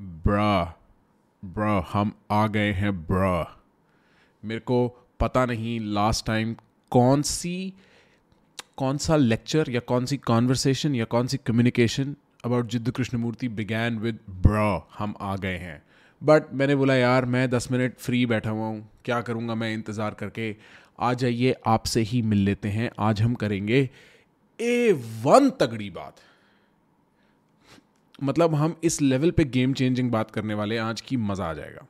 ब्रा bro हम आ गए हैं ब्रा मेरे को पता नहीं लास्ट टाइम कौन सी, कौन सा लेक्चर या कौन सी कॉन्वर्सेशन या कौन सी communication about Jiddu Krishnamurti began with bro हम आ गए हैं। बट मैंने बोला, यार, मैं दस मिनट फ्री बैठा हुआ हूँ। क्या करूँगा मैं इंतज़ार करके? आ जाइए, आपसे ही मिल लेते हैं। आज हम करेंगे ए वन तगड़ी बात। मतलब हम इस लेवल पे गेम चेंजिंग बात करने वाले हैं, आज की मज़ा आ जाएगा।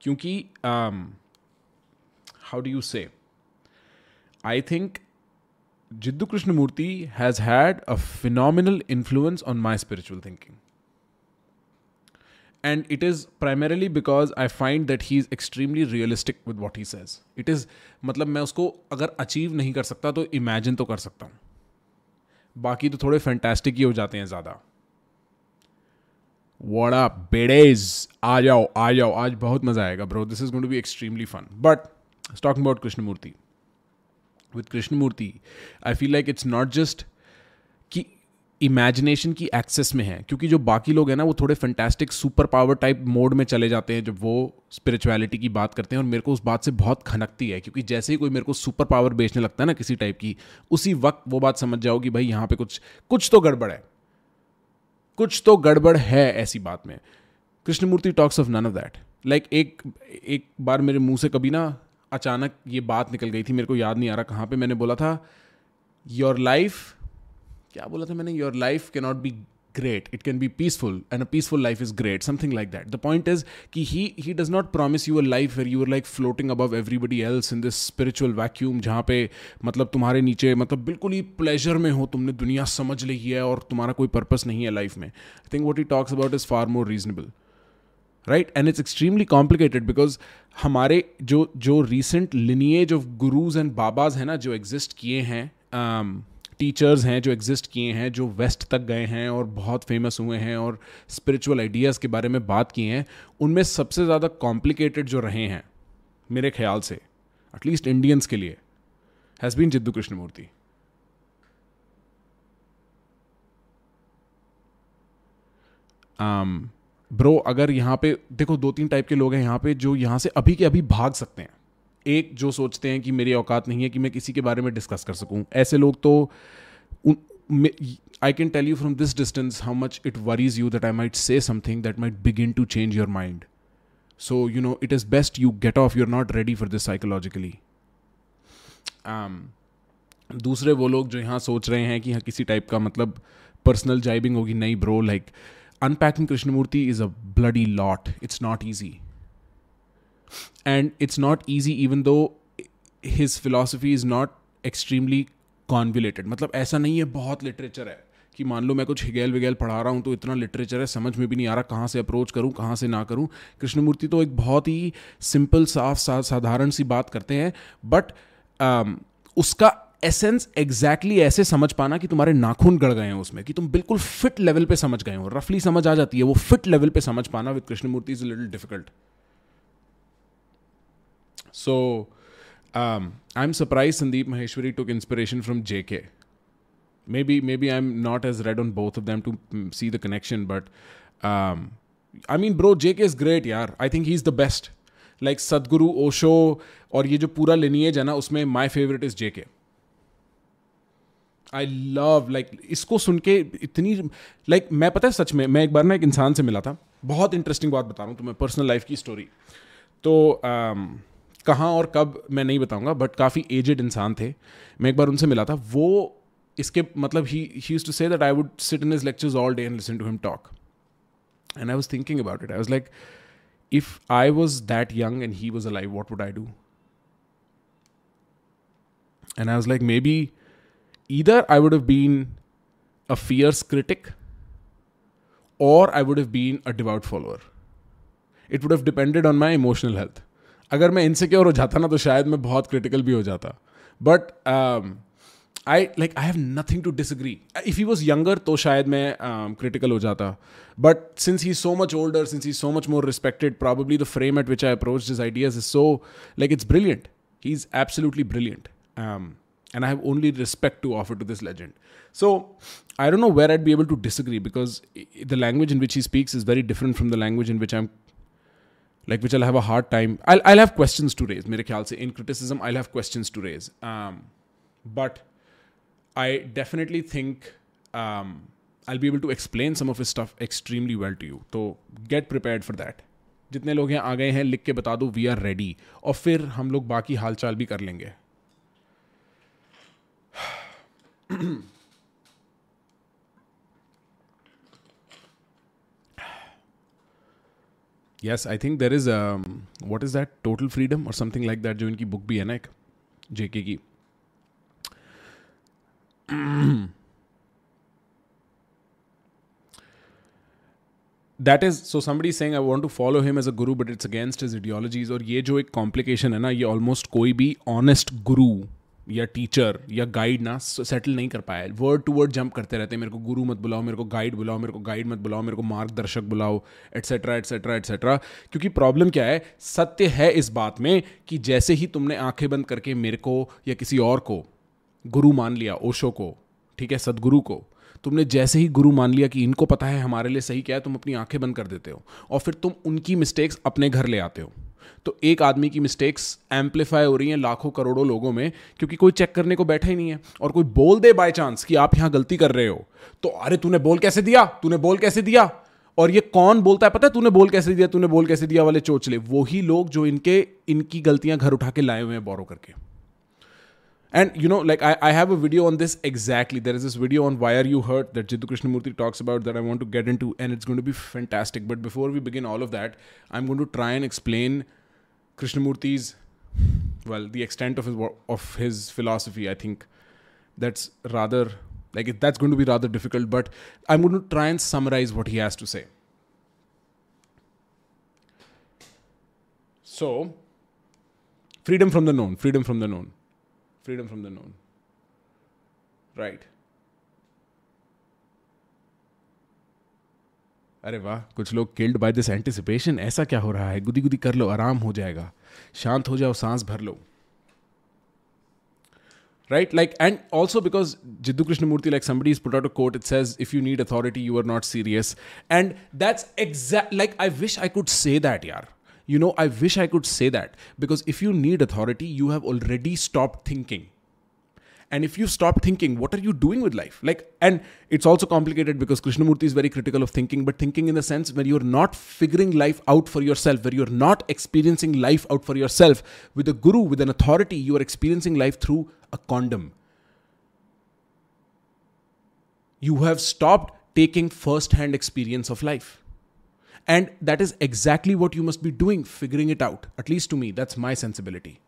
क्योंकि how do you say I think Jiddu Krishnamurti has had a phenomenal influence on my spiritual thinking and it is primarily because I find that he is extremely realistic with what he says it is मतलब मैं उसको अगर achieve नहीं कर सकता तो imagine तो कर सकता हूँ। बाकी तो थोड़े फैंटेस्टिक ही हो जाते हैं ज़्यादा। वड़ा बेडेज? आ जाओ आ जाओ, आज बहुत मज़ा आएगा bro this is going to be extremely fun but talk about Krishnamurti with Krishnamurti I feel like it's not just imagination की एक्सेस में है, क्योंकि जो बाकी लोग हैं ना, वो थोड़े fantastic super power type mode में चले जाते हैं, जब वो स्पिरिचुअलिटी की बात करते हैं, और मेरे को उस बात से बहुत खनकती है, क्योंकि जैसे ही कोई मेरे को सुपर पावर बेचने लगता है ना किसी टाइप की, उसी वक्त वो बात समझ जाओ कि भाई, यहाँ पे कुछ कुछ तो गड़बड़ है। कुछ तो गड़बड़ है ऐसी बात में। Krishnamurti talks of none of that like एक एक बार मेरे मुँह से कभी ना अचानक ये बात निकल गई थी, मेरे को याद नहीं आ रहा कहाँ पे, मैंने बोला था योर लाइफ क्या बोला था मैंने? Your life can not be great it can be peaceful and a peaceful life is great something like that the point is कि he he does not promise your life where you're like floating above everybody else in this spiritual vacuum जहाँ पे मतलब तुम्हारे नीचे मतलब बिल्कुल ही pleasure में हो तुमने दुनिया समझ ली है और तुम्हारा कोई पर्पस नहीं है लाइफ में. I think what he talks about is far more reasonable right and it's extremely complicated because हमारे जो जो recent lineage of gurus and babas हैं ना जो एग्जिस्ट किए हैं um, टीचर्स हैं जो एग्जिस्ट किए हैं, जो वेस्ट तक गए हैं और बहुत फ़ेमस हुए हैं और स्पिरिचुअल आइडियाज़ के बारे में बात की हैं, उनमें सबसे ज़्यादा कॉम्प्लिकेटेड जो रहे हैं, मेरे ख्याल से एटलीस्ट इंडियंस के लिए has been Jiddu Krishnamurti bro अगर यहाँ पे, देखो दो तीन टाइप के लोग हैं यहाँ पे जो यहाँ से अभी के अभी भाग सकते हैं। एक जो सोचते हैं कि मेरी औकात नहीं है कि मैं किसी के बारे में डिस्कस कर सकूँ। ऐसे लोग तो I can tell you from this distance how much it worries you that I might say something that might begin to change your mind so you know it is best you get off you're not ready for this psychologically दूसरे वो लोग जो यहाँ सोच रहे हैं कि हाँ किसी टाइप का मतलब पर्सनल जाइबिंग होगी, नहीं bro like unpacking Krishnamurti is a bloody lot it's not easy and it's not easy even though his philosophy is not extremely convoluted मतलब ऐसा नहीं है बहुत लिटरेचर है कि मान लो मैं कुछ हिगेल विगेल पढ़ा रहा हूँ तो इतना लिटरेचर है समझ में भी नहीं आ रहा कहाँ से अप्रोच करूँ कहाँ से ना करूँ। कृष्णमूर्ति तो एक बहुत ही सिंपल साफ़ सा, साधारण सी बात करते हैं बट um, उसका एसेंस एग्जैक्टली exactly ऐसे समझ पाना कि तुम्हारे नाखून गड़ गए हैं उसमें कि तुम बिल्कुल फिट लेवल पे समझ गए हो। रफली समझ आ जाती है वो फिट लेवल पे समझ पाना with Krishnamurti is little difficult so I am surprise Sandeep Maheshwari took inspiration from J K may be may be I am not as read on both of them to see the connection but I mean bro J K is great यार I think he is the best like Sadhguru Osho और ये जो पूरा lineage है ना उसमें my favourite is J K I love like इसको सुन के इतनी लाइक like, मैं पता है सच में मैं एक बार ना एक इंसान से मिला था। बहुत इंटरेस्टिंग बात बता रहा हूँ तुम्हें पर्सनल लाइफ की स्टोरी तो um, कहाँ और कब मैं नहीं बताऊँगा बट काफ़ी एजेड इंसान थे। मैं एक बार उनसे मिला था। वो इसके मतलब ही ही use to say that I would sit in his lectures all day and listen to him talk and I was thinking about it I was like if I was that young and he was alive what would I do and I was like, maybe either I would have been a fierce critic or I would have been a devout follower. It would have depended on my emotional health. अगर मैं insecure हो जाता ना तो शायद मैं बहुत critical भी हो जाता। But I like I have nothing to disagree if he was younger तो शायद मैं क्रिटिकल um, हो जाता। But since he so much older since he so much more respected probably the frame at which I approach this ideas is so like it's brilliant he is absolutely brilliant and I have only respect to offer to this legend. So I don't know where I'd be able to disagree because the language in which he speaks is very different from the language in which I'm like which I have a hard time I I have question to raise मेरे ख्याल से in criticism I have question to raise but I definitely think I be able to explain some of stuff extremely well to you तो get prepare for that जितने लोग यहाँ आ गए हैं, लिख के बता दो वी आर रेडी और फिर हम लोग बाकी हाल चाल भी कर लेंगे. Yes I think there is what is that total freedom और समथिंग लाइक दैट जो इनकी बुक भी है ना एक जेके की। That is so somebody saying I want to follow him as a guru but it's against his ideologies और ये जो एक कॉम्प्लिकेशन है ना, ये ऑलमोस्ट कोई भी ऑनेस्ट गुरु या टीचर या गाइड ना सेटल नहीं कर पाया वर्ड टू वर्ड जंप करते रहते हैं, मेरे को गुरु मत बुलाओ, मेरे को गाइड बुलाओ, मेरे को गाइड मत बुलाओ, मेरे को मार्गदर्शक बुलाओ एट्सेट्रा एट्सेट्रा एट्सेट्रा क्योंकि प्रॉब्लम क्या है? सत्य है इस बात में कि जैसे ही तुमने आँखें बंद करके मेरे को या किसी और को गुरु मान लिया, ओशो को, ठीक है, सदगुरु को, तुमने जैसे ही गुरु मान लिया कि इनको पता है हमारे लिए सही क्या है, तुम अपनी आँखें बंद कर देते हो। और फिर तुम उनकी मिस्टेक्स अपने घर ले आते हो। तो एक आदमी की मिस्टेक्स एम्पलीफाई हो रही हैं लाखों करोड़ों लोगों में, क्योंकि कोई चेक करने को बैठा ही नहीं है। और कोई बोल दे बाय चांस कि आप यहाँ गलती कर रहे हो। तो अरे तूने बोल कैसे दिया? तूने बोल कैसे दिया? और ये कौन बोलता है पता है तूने बोल कैसे दिया? तूने बोल कैसे दिया वाले चोचले? वही लोग जो इनके, इनकी गलतियाँ घर उठा के लाए हुए हैं बोरो करके। And you know like I I have a video on this exactly there is this video on why are you hurt that Jiddu Krishnamurti talks about that I want to get into and it's going to be fantastic but before we begin all of that I am going to try and explain Krishnamurti's, well, the extent of his of his philosophy. I think that's rather like that's going to be rather difficult. But I'm going to try and summarize what he has to say. So, freedom from the known, freedom from the known, freedom from the known. Right. अरे वाह, कुछ लोग killed by this anticipation ऐसा क्या हो रहा है? गुदी गुदी कर लो, आराम हो जाएगा। शांत हो जाओ, सांस भर लो। Right like and also because Jiddu Krishnamurti like somebody is put out quote it says if you need authority you are not serious and that's exact like I wish I could say that यार you know I wish I could say that because if you need authority you have already stop thinking and if you stop thinking, what are you doing with life? Like, and it's also complicated because Krishnamurti is very critical of thinking, but thinking in the sense where you're not figuring life out for yourself, where you're not experiencing life out for yourself. With a guru, with an authority, you are experiencing life through a condom. You have stopped taking first hand experience of life. And that is exactly what you must be doing, figuring it out. At least to me, that's my sensibility.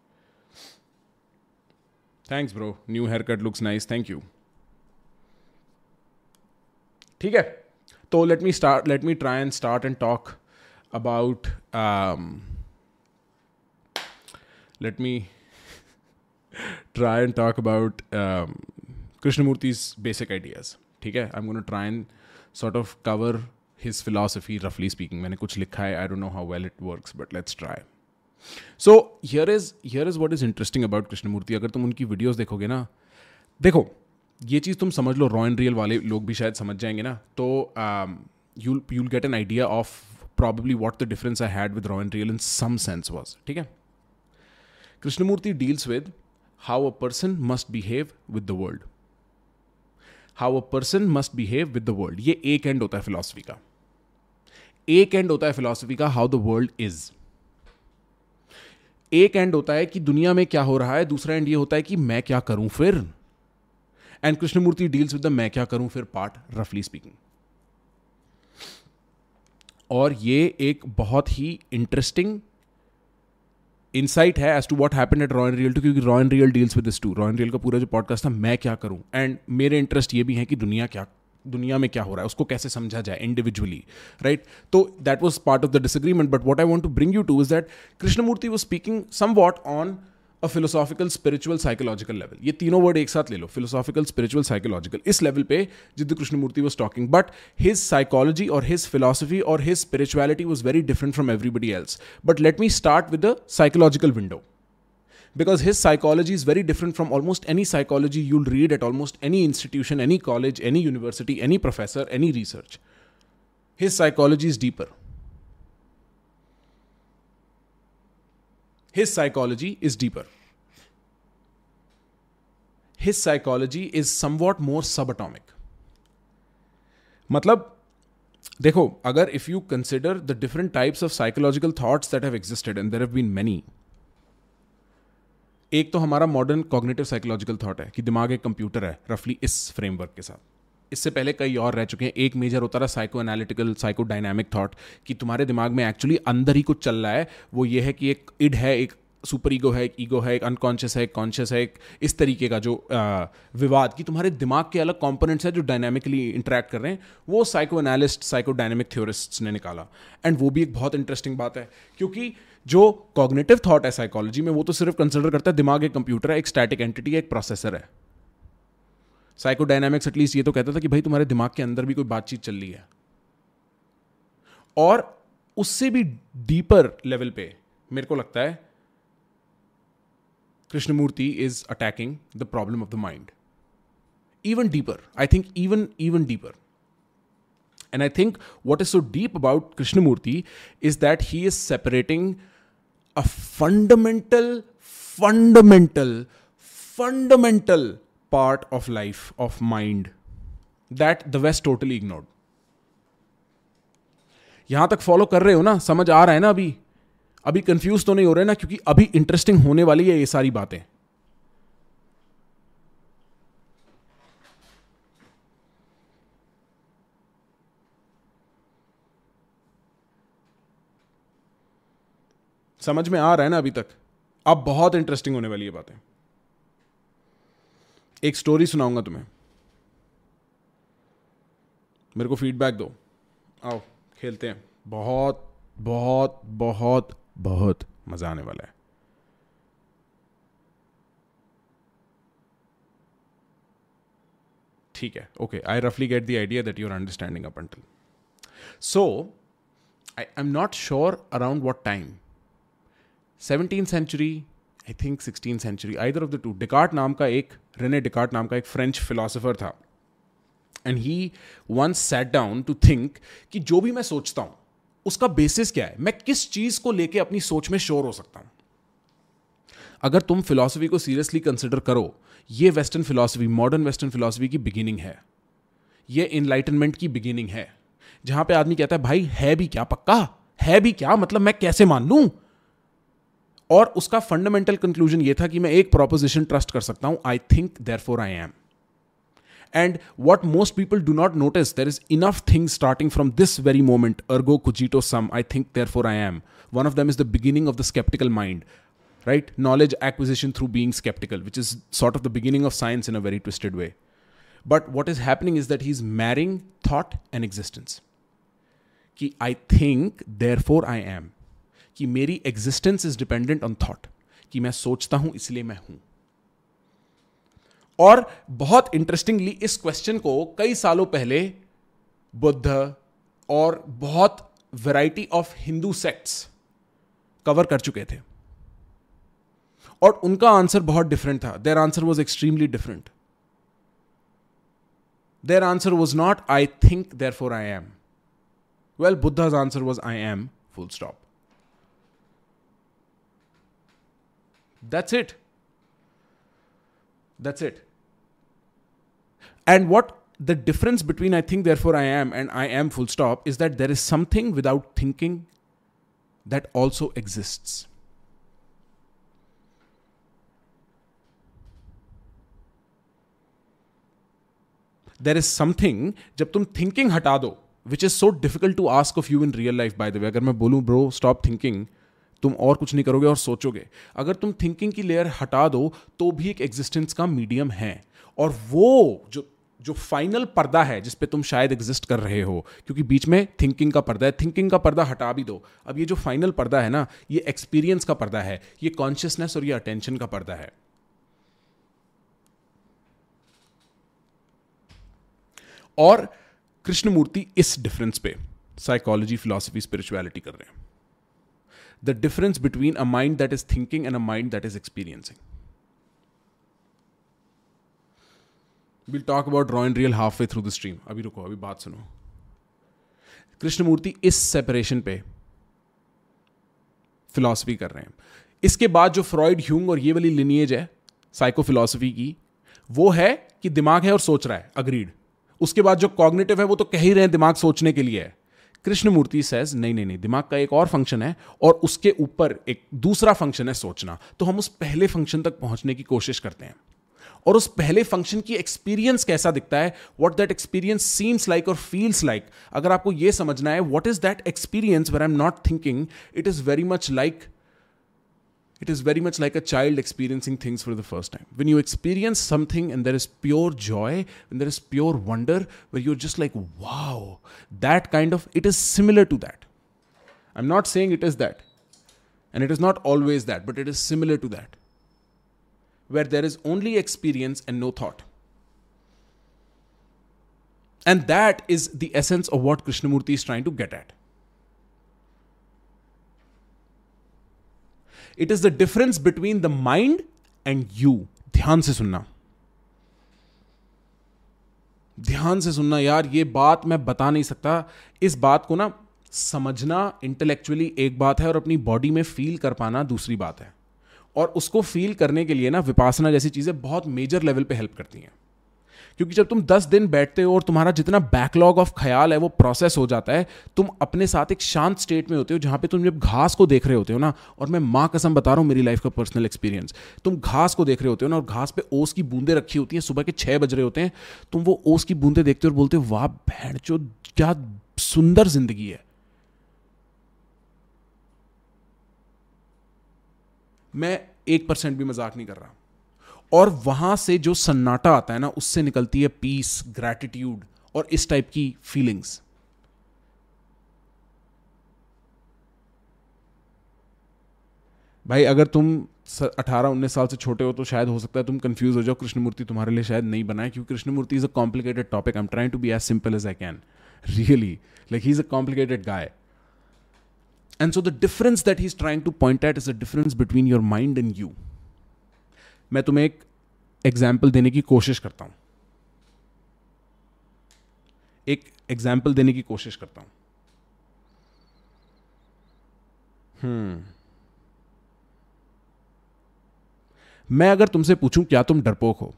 Thanks bro new hair cut looks nice thank you ठीक है? तो let me start let me try and start and talk about let me try and talk about Krishnamurti's basic ideas ठीक है? I am gonna try and sort of cover his philosophy रफली speaking मैंने कुछ लिखा है. I don't know how well it works but let's try so here is here is what is interesting about Krishnamurti अगर तुम उनकी videos देखोगे ना, देखो, ये चीज़ तुम समझ लो रॉ एंड रियल वाले लोग भी शायद समझ जाएँगे ना। तो you you'll get an idea of probably what the difference I had with raw and real in some sense was ठीक है? Krishnamurti deals with how a person must behave with the world how a person must behave with the world ये एक end होता है philosophy का। एक end होता है फिलोसफी का हाउ द वर्ल्ड इज़ एक एंड होता है कि दुनिया में क्या हो रहा है, दूसरा एंड ये होता है कि मैं क्या करूँ फिर? And Krishnamurti deals with the मैं क्या करूँ फिर पार्ट रफली स्पीकिंग और ये एक बहुत ही इंटरेस्टिंग इनसाइट है as to what happen at raw and real to क्योंकि raw and real deals with this to raw and real का पूरा जो पॉडकास्ट था, मैं क्या करूँ? एंड मेरे इंटरेस्ट ये भी है कि दुनिया क्या दुनिया में क्या हो रहा है, उसको कैसे समझा जाए इंडिविजुअली राइट तो that was part of the disagreement but what I want to bring you to is that Krishnamurti was speaking somewhat on a philosophical spiritual psychological level ये तीनों वर्ड एक साथ ले लो फिलोसॉफिकल स्पिरिचुअल साइकोलॉजिकल इस level पे Jiddu Krishnamurti was talking but his psychology और his philosophy और his spirituality was very different from everybody else but let me start with the psychological window because his psychology is very different from almost any psychology you'll read at almost any institution, any college, any university, any professor, any research. His psychology is deeper. His psychology is deeper. His psychology is somewhat more subatomic. मतलब देखो अगर if you consider the different types of psychological thoughts that have existed and there have been many एक तो हमारा modern cognitive psychological thought है कि दिमाग एक कंप्यूटर है रफली इस फ्रेमवर्क के साथ। इससे पहले कई और रह चुके हैं। एक मेजर होता रहा psychoanalytical psychodynamic thought कि तुम्हारे दिमाग में एक्चुअली अंदर ही कुछ चल रहा है। वो ये है कि एक इड है एक सुपर ईगो है एक ईगो है एक अनकॉन्शियस है एक कॉन्शियस है एक इस तरीके का जो आ, विवाद कि तुम्हारे दिमाग के अलग कॉम्पोनेंट्स हैं जो डायनामिकली इंटरेक्ट कर रहे हैं। वो psychoanalyst psychodynamic theorist ने निकाला। एंड वो भी एक बहुत इंटरेस्टिंग बात है क्योंकि जो कॉग्नेटिव थॉट है साइकोलॉजी में, वो तो सिर्फ़ कंसिडर करता है दिमाग एक कंप्यूटर है, एक स्टैटिक एंटिटी है, एक प्रोसेसर है। साइकोडायनामिक्स एटलीस्ट ये तो कहता था कि भाई तुम्हारे दिमाग के अंदर भी कोई बातचीत चल रही है। और उससे भी डीपर लेवल पे मेरे को लगता है Krishnamurti is attacking the problem of the mind even deeper I think even even deeper and I think what is so deep about Krishnamurti is that he is separating a fundamental fundamental fundamental part of life of mind that the west totally ignored यहाँ तक follow कर रहे हो ना, समझ आ रहा है ना अभी? अभी कंफ्यूज तो नहीं हो रहे ना, क्योंकि अभी इंटरेस्टिंग होने वाली है ये सारी बातें। समझ में आ रहा है ना अभी तक? अब बहुत इंटरेस्टिंग होने वाली है बातें। एक स्टोरी सुनाऊँगा तुम्हें। मेरे को फीडबैक दो। आओ, खेलते हैं। बहुत बहुत बहुत बहुत मज़ा आने वाला है। ठीक है ओके आई रफली get the idea that your understanding up until so I am not sure around what time seventeen century I think sixteen century either of the two Descartes नाम का एक रेने डिकार्ट नाम का एक French philosopher था. And he once set down to think कि जो भी मैं सोचता हूँ, उसका बेसिस क्या है? मैं किस चीज़ को लेके अपनी सोच में श्योर हो सकता हूँ? अगर तुम फिलॉसफी को सीरियसली कंसिडर करो, ये western philosophy modern western philosophy की बिगिनिंग है. ये इनलाइटनमेंट की बिगिनिंग है. जहाँ पे आदमी कहता है, भाई, है भी क्या? पक्का? है भी क्या? मतलब मैं कैसे मान लू? और उसका फंडामेंटल कंक्लूजन ये था कि मैं एक प्रोपोजिशन ट्रस्ट कर सकता हूँ। I think therefore I am and what most people do not notice there is enough thing starting from this very moment ergo cogito sum I think therefore I am one of them is the beginning of the sceptical mind right knowledge acquisition through being sceptical which is sort of the beginning of science in a very twisted way but what is happening is that he is marrying thought and existence कि I think therefore I am कि मेरी existence is dependent on thought कि मैं सोचता हूँ, इसलिए मैं हूँ। और बहुत इंटरेस्टिंगली इस क्वेश्चन को कई सालों पहले बुद्ध और बहुत variety of Hindu sects cover कर चुके थे। और उनका आंसर बहुत डिफरेंट था। Their answer was extremely different their answer was not I think therefore I am well Buddha's answer was I am full stop That's it that's it And what the difference between I think, therefore I am, and I am full stop is that there is something without thinking that also exists. There is something जब तुम thinking हटा दो which is so difficult to ask of you in real life by the way अगर मैं बोलूं bro stop thinking तुम और कुछ नहीं करोगे और सोचोगे। अगर तुम थिंकिंग की लेयर हटा दो तो भी एक एग्जिस्टेंस का मीडियम है। और वो जो जो फाइनल पर्दा है, जिस पे तुम शायद एग्जिस्ट कर रहे हो, क्योंकि बीच में थिंकिंग का पर्दा है थिंकिंग का पर्दा हटा भी दो। अब ये जो फाइनल पर्दा है ना, ये एक्सपीरियंस का पर्दा है, ये कॉन्शियसनेस और ये अटेंशन का पर्दा है। और कृष्णमूर्ति इस डिफरेंस पे साइकोलॉजी फिलॉसफी स्पिरिचुअलिटी कर रहे हैं। Difference between a mind that is thinking and a mind that is experiencing will talk about raw and real half way through the stream अभी रुको अभी बात सुनो कृष्णमूर्ति इस सेपरेशन पे फिलॉसफी कर रहे हैं इसके बाद जो फ्रॉइड ह्यूंग और ये वाली लिनिएज है साइको फिलॉसफी की वो है कि दिमाग है और सोच रहा है अग्रीड उसके बाद जो कॉग्नेटिव है वो तो कह ही रहे हैं दिमाग सोचने के लिए है कृष्णमूर्ति सेज नहीं नहीं नहीं, दिमाग का एक और फ़ंक्शन है और उसके ऊपर एक दूसरा फ़ंक्शन है सोचना। तो हम उस पहले फ़ंक्शन तक पहुँचने की कोशिश करते हैं। और उस पहले फ़ंक्शन की एक्सपीरियंस कैसा दिखता है? What that experience seems like और फील्स लाइक अगर आपको यह समझना है what is that experience where I am not thinking it is very much like it is very much like a child experiencing things for the first time. When you experience something and there is pure joy, and there is pure wonder, where you're just like, wow, that kind of, it is similar to that. I'm not saying it is that. And it is not always that, but it is similar to that. Where there is only experience and no thought. And that is the essence of what Krishnamurti is trying to get at. It is the difference between the mind and you ध्यान से सुनना। ध्यान से सुनना, यार, ये बात मैं बता नहीं सकता। इस बात को ना समझना इंटेलेक्चुअली एक बात है और अपनी बॉडी में फील कर पाना दूसरी बात है। और उसको फील करने के लिए ना, विपासना जैसी चीज़ें बहुत मेजर लेवल पे हेल्प करती हैं। क्योंकि जब तुम दस दिन बैठते हो और तुम्हारा जितना बैकलॉग ऑफ़ ख्याल है, वो प्रोसेस हो जाता है, तुम अपने साथ एक शांत स्टेट में होते हो जहाँ पे तुम जब घास को देख रहे होते हो ना, और मैं माँ कसम बता रहा हूँ मेरी लाइफ का पर्सनल एक्सपीरियंस तुम घास को देख रहे होते हो ना, और घास पे ओस की बूंदे रखी होती हैं, सुबह के छः बज रहे होते हैं, तुम वो ओस की बूंदे देखते हो और बोलते हो, वाह भैन चो क्या सुंदर ज़िंदगी है। मैं एक परसेंट भी मज़ाक नहीं कर रहा। और वहाँ से जो सन्नाटा आता है ना, उससे निकलती है पीस ग्रैटिट्यूड और इस टाइप की फीलिंग्स भाई, अगर तुम अठारह उन्नीस साल से छोटे हो तो शायद हो सकता है तुम कंफ्यूज हो जाओ, कृष्णमूर्ति तुम्हारे लिए शायद नहीं बनाए, क्योंकि Krishnamurti is a complicated topic I am trying to be as simple as I can really like he is a complicated guy and so the difference that he is trying to point at is a difference between your mind and you मैं तुम्हें एक example देने की कोशिश करता हूँ। एक example देने की कोशिश करता हूँ। हम्म। मैं अगर तुमसे पूछूँ, क्या तुम डरपोक हो?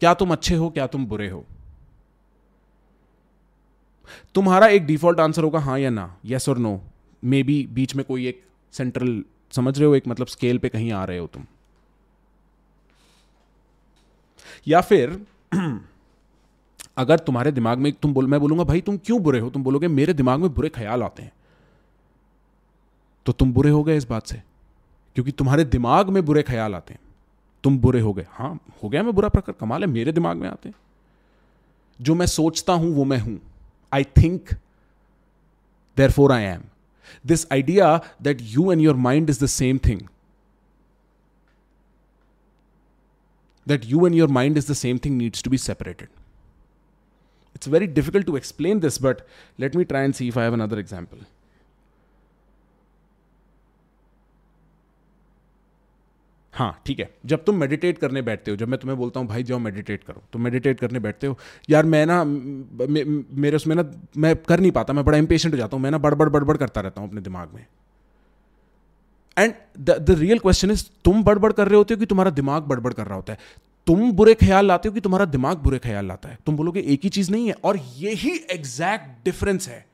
क्या तुम अच्छे हो, क्या तुम बुरे हो? तुम्हारा एक डिफ़ॉल्ट आंसर होगा हाँ या ना यस और नो मे बी बीच में कोई एक सेंट्रल समझ रहे हो, एक मतलब स्केल पे कहीं आ रहे हो तुम। या फिर, अगर तुम्हारे दिमाग में तुम बोल, मैं बोलूँगा, भाई, तुम क्यों बुरे हो? तुम बोलोगे, मेरे दिमाग में बुरे ख्याल आते हैं। तो तुम बुरे हो गए इस बात से। क्योंकि तुम्हारे दिमाग में बुरे ख्याल आते हैं। तुम बुरे हो गए। हाँ हो गया मैं बुरा प्रकार कमाल है, मेरे दिमाग में आते हैं। जो मैं सोचता हूँ, वो मैं हूँ। I think therefore I am this idea that you and your mind is the same thing. That you and your mind is the same thing needs to be separated. It's very difficult to explain this, but let me try and see if I have another example. हाँ ठीक है। जब तुम meditate करने बैठते हो जब मैं तुम्हें बोलता हूँ भाई जाओ मेडिटेट करो। तो मेडिटेट करने बैठते हो। यार मैं ना मे, मेरे उसमें ना मैं कर नहीं पाता मैं बड़ा इम्पेशेंट हो जाता हूँ। मैं ना बड़बड़ बड़बड़ करता रहता हूँ अपने दिमाग में। And the real question is तुम बड़बड़ कर रहे होते हो कि तुम्हारा दिमाग बड़बड़ कर रहा होता है? तुम बुरे ख्याल लाते हो कि तुम्हारा दिमाग बुरे ख्याल लाता है? तुम बोलोगे एक ही चीज़ नहीं है। और यही एग्जैक्ट डिफरेंस है।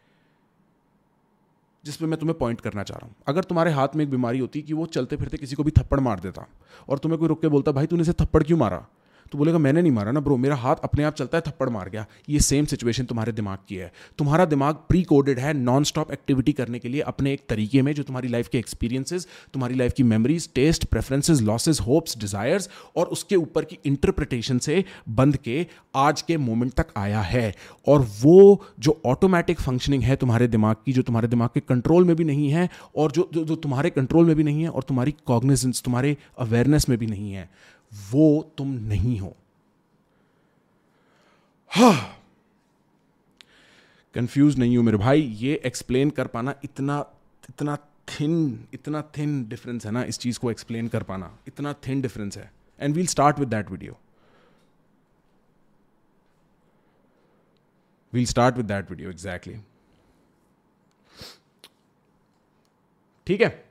जिस पर मैं तुम्हें पॉइंट करना चाह रहा हूँ। अगर तुम्हारे हाथ में एक बीमारी होती कि वो चलते फिरते किसी को भी थप्पड़ मार देता, और तुम्हें कोई रुक के बोलता, भाई, तूने इसे थप्पड़ क्यों मारा? तो बोलेगा मैंने नहीं मारा ना ब्रो मेरा हाथ अपने आप चलता है थप्पड़ मार गया। ये सेम सिचुएशन तुम्हारे दिमाग की है। तुम्हारा दिमाग प्री कोडेड है नॉन स्टॉप एक्टिविटी करने के लिए अपने एक तरीके में जो तुम्हारी लाइफ के एक्सपीरियंसेस तुम्हारी लाइफ की memories taste preferences losses hopes desires और उसके ऊपर की इंटरप्रिटेशन से बंध के आज के मोमेंट तक आया है। और वो जो ऑटोमेटिक फंक्शनिंग है तुम्हारे दिमाग की जो तुम्हारे दिमाग के कंट्रोल में भी नहीं है और जो जो, जो तुम्हारे कंट्रोल में भी नहीं है और तुम्हारी कॉग्निजेंस तुम्हारे अवेयरनेस में भी नहीं है। वो तुम नहीं हो। हा। कंफ्यूज नहीं हूँ मेरे भाई, ये एक्सप्लेन कर पाना इतना इतना थिन इतना थिन डिफरेंस है ना इस चीज़ को एक्सप्लेन कर पाना। इतना थिन डिफरेंस है। And we'll start with that video we'll start with that video exactly ठीक है?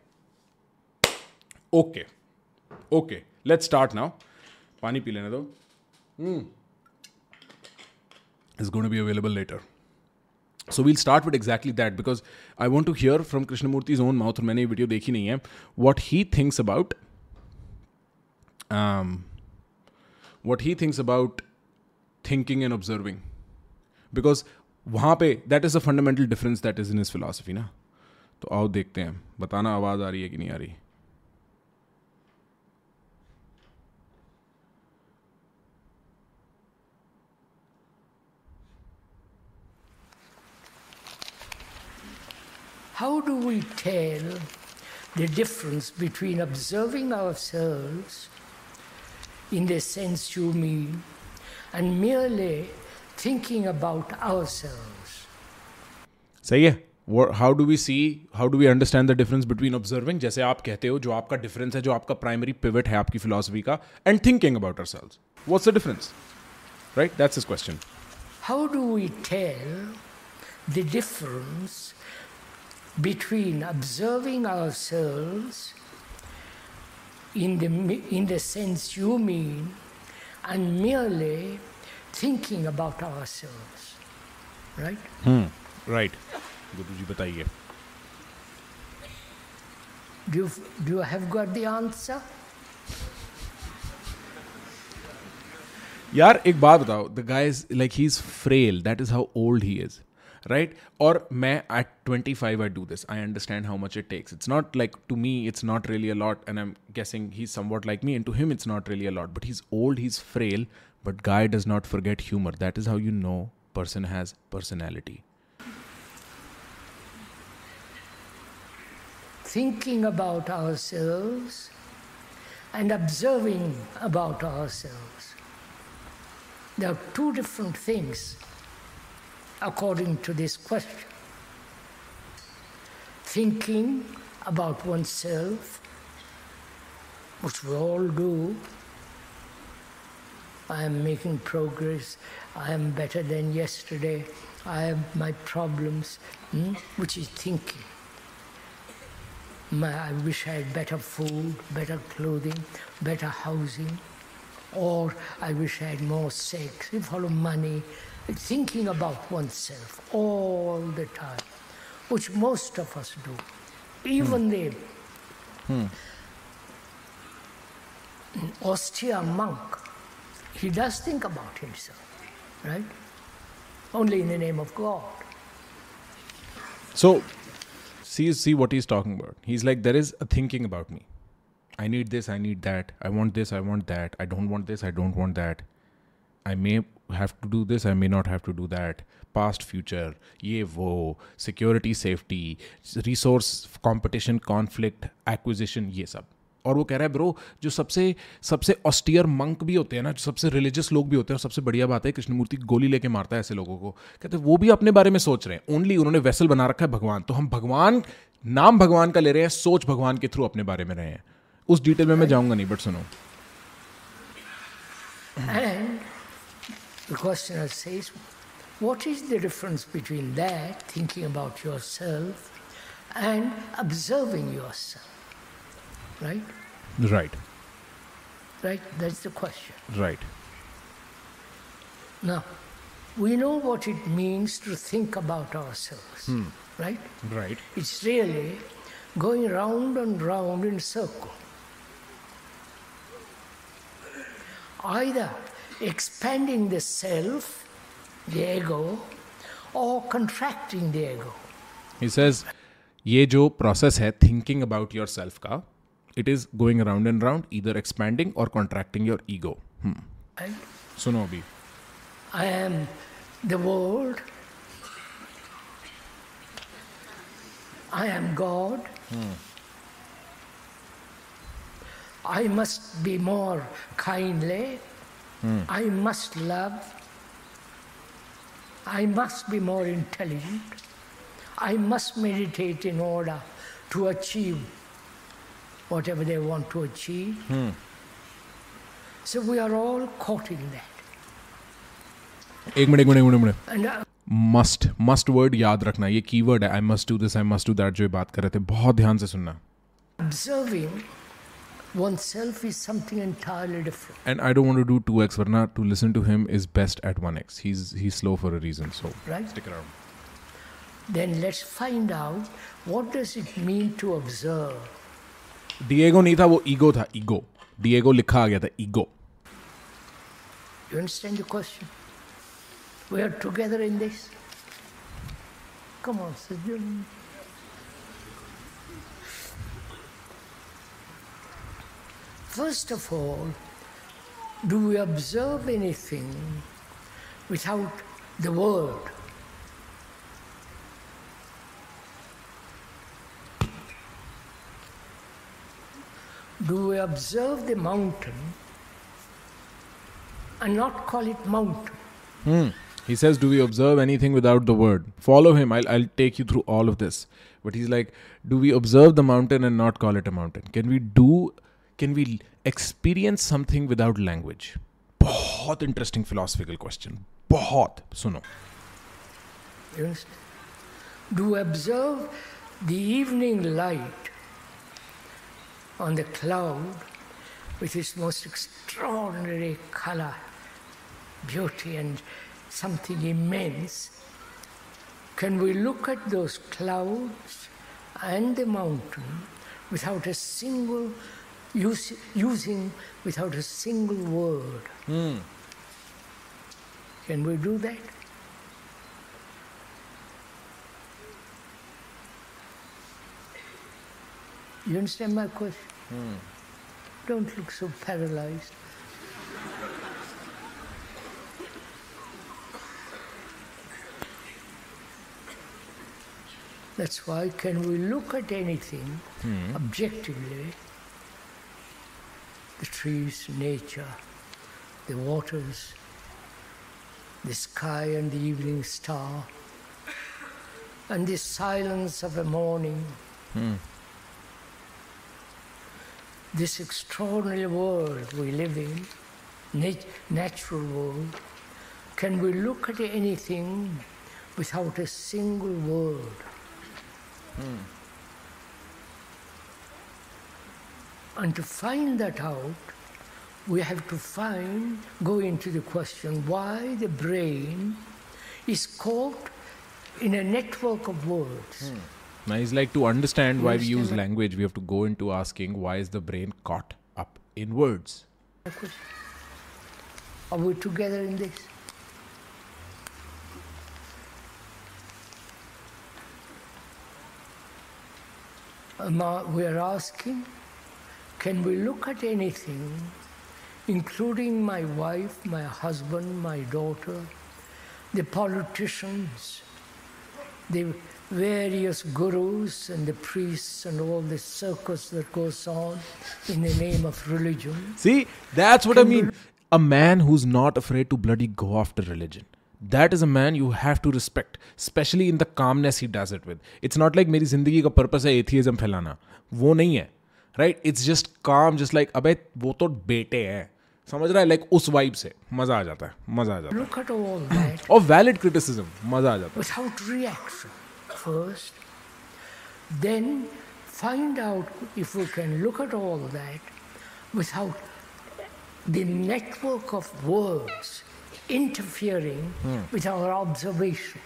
Okay okay let's start now पानी पी लेने दो। Is to be available later so we'll start with exactly that because I want to hear from Krishnamurti own mouth और मैंने ये video देखी नहीं है। What he thinks about what he thinks about thinking and observing because वहाँ पे that is a fundamental difference that is in is philosophy ना। तो आओ देखते हैं। बताना आवाज़ आ रही है कि नहीं आ रही? How do we tell the difference between observing ourselves in the sense you mean and merely thinking about ourselves? सही है how do we see how do we understand the difference between observing जैसे आप कहते हो जो आपका difference है जो आपका प्राइमरी पिवट है आपकी फिलोसफी का and thinking about ourselves what's the difference right that's his question How do we tell the difference between observing ourselves in the, mi- in the sense you mean and merely thinking about ourselves? Right? Right Guru ji बताइए Do you, do you have got the answer? यार एक बात बताओ the guy is like he is frail that is how old he is right? Or may at 25 I do this. I understand how much it takes. It's not like to me, it's not really a lot. And I'm guessing he's somewhat like me, and to him, it's not really a lot. But he's old, he's frail, but guy does not forget humor. That is how you know person has personality. Thinking about ourselves and observing about ourselves. There are two different things according to this question. Thinking about oneself, which we all do. I am making progress. I am better than yesterday. I have my problems, hmm, which is thinking. My, I wish I had better food, better clothing, better housing, or I wish I had more sex. You follow money, thinking about oneself all the time, which most of us do. Even hmm. the austere hmm. monk, he does think about himself, right? Only in the name of God. so see see what he's talking about. He's like there is a thinking about me. I need this i need that. I want this i want that. I don't want this i don't want that. I may have to do this, i may not have to do that. Past, future ये वो security, safety, resource, competition, conflict, acquisition ये सब और वो कह रहा है, bro, जो सबसे सबसे ऑस्टियर मंक भी होते हैं ना, जो सबसे रिलीजियस लोग भी होते हैं, और सबसे बढ़िया बात है, कृष्णमूर्ति गोली लेके मारता है ऐसे लोगों को। कहते हैं, वो भी अपने बारे में सोच रहे हैं। ओनली उन्होंने वेसल बना रखा है भगवान। तो हम भगवान, नाम भगवान का ले रहे हैं, सोच भगवान के थ्रू अपने बारे में रहे हैं। उस डिटेल में मैं जाऊँगा नहीं बट सुनो। And The questioner says, what is the difference between that, thinking about yourself, and observing yourself? Right? Right. Right? That's the question. Right. Now, we know what it means to think about ourselves. Hmm. Right? Right. It's really going round and round in circle. Either expanding the self, the ego, or contracting the ego. He says ये जो process है thinking about your self का it is going around and round इधर expanding और contracting your ego Right? सुनो अभी I am the world. I am God. I must be more kindly. I must love. I must be more intelligent. I must meditate in order to achieve whatever they want to achieve. So we are all caught in that. एक minute एक minute एक minute, एक minute And uh, must must word याद रखना ये keyword है I must do this I must do that जो ये बात कर रहे थे बहुत ध्यान से सुनना observing oneself is something entirely different. And I don't want to do 2x वरना to listen to him is best at 1x he is he slow for a reason so Right? Stick around Then let's find out what does it mean to observe. The ego नहीं था वो ego था ego Diego लिखा आ गया था ego You understand the question? We are together in this. Come on, Sujun. First of all, do we observe anything without the word? Do we observe the mountain and not call it mountain? Hmm. He says, Do we observe anything without the word? Follow him. I'll, I'll take you through all of this. But he's like, Do we observe the mountain and not call it a mountain? Can we do, can we experience something without language? बहुत interesting philosophical question. बहुत सुनो You understand? Do we observe the evening light on the cloud with its most extraordinary color, beauty, and something immense? Can we look at those clouds and the mountain without a single use, using without a single word? Hmm. Can we do that? You understand my question? Hmm. Don't look so paralyzed. That's why, can we look at anything hmm. objectively? The trees, nature, the waters, the sky and the evening star, and the silence of the morning. Hmm. This extraordinary world we live in, nat- natural world, can we look at anything without a single word? Hmm. And to find that out, we have to find, go into the question why the brain is caught in a network of words. Hmm. now it's like to understand why we use language we have to go into asking why is the brain caught up in words Are we together in this? We are asking, can we look at anything, including my wife, my husband, my daughter, the politicians, the various gurus and the priests and all this circus that goes on in the name of religion? See, that's what I mean. A man who's not afraid to bloody go after religion. That is a man you have to respect, especially in the calmness he does it with. It's not like मेरी जिंदगी का purpose है atheism फैलाना वो नहीं है right it's just काम just like अबे वो तो बेटे हैं। समझ रहा है? लाइक like, उस वाइब से। मज़ा आ जाता है। मज़ा आ जाता है। और वैलिड क्रिटिसिज्म मज़ा आ जाता है। Reaction first then find out if you can look at all that without the network of words interfering with our observation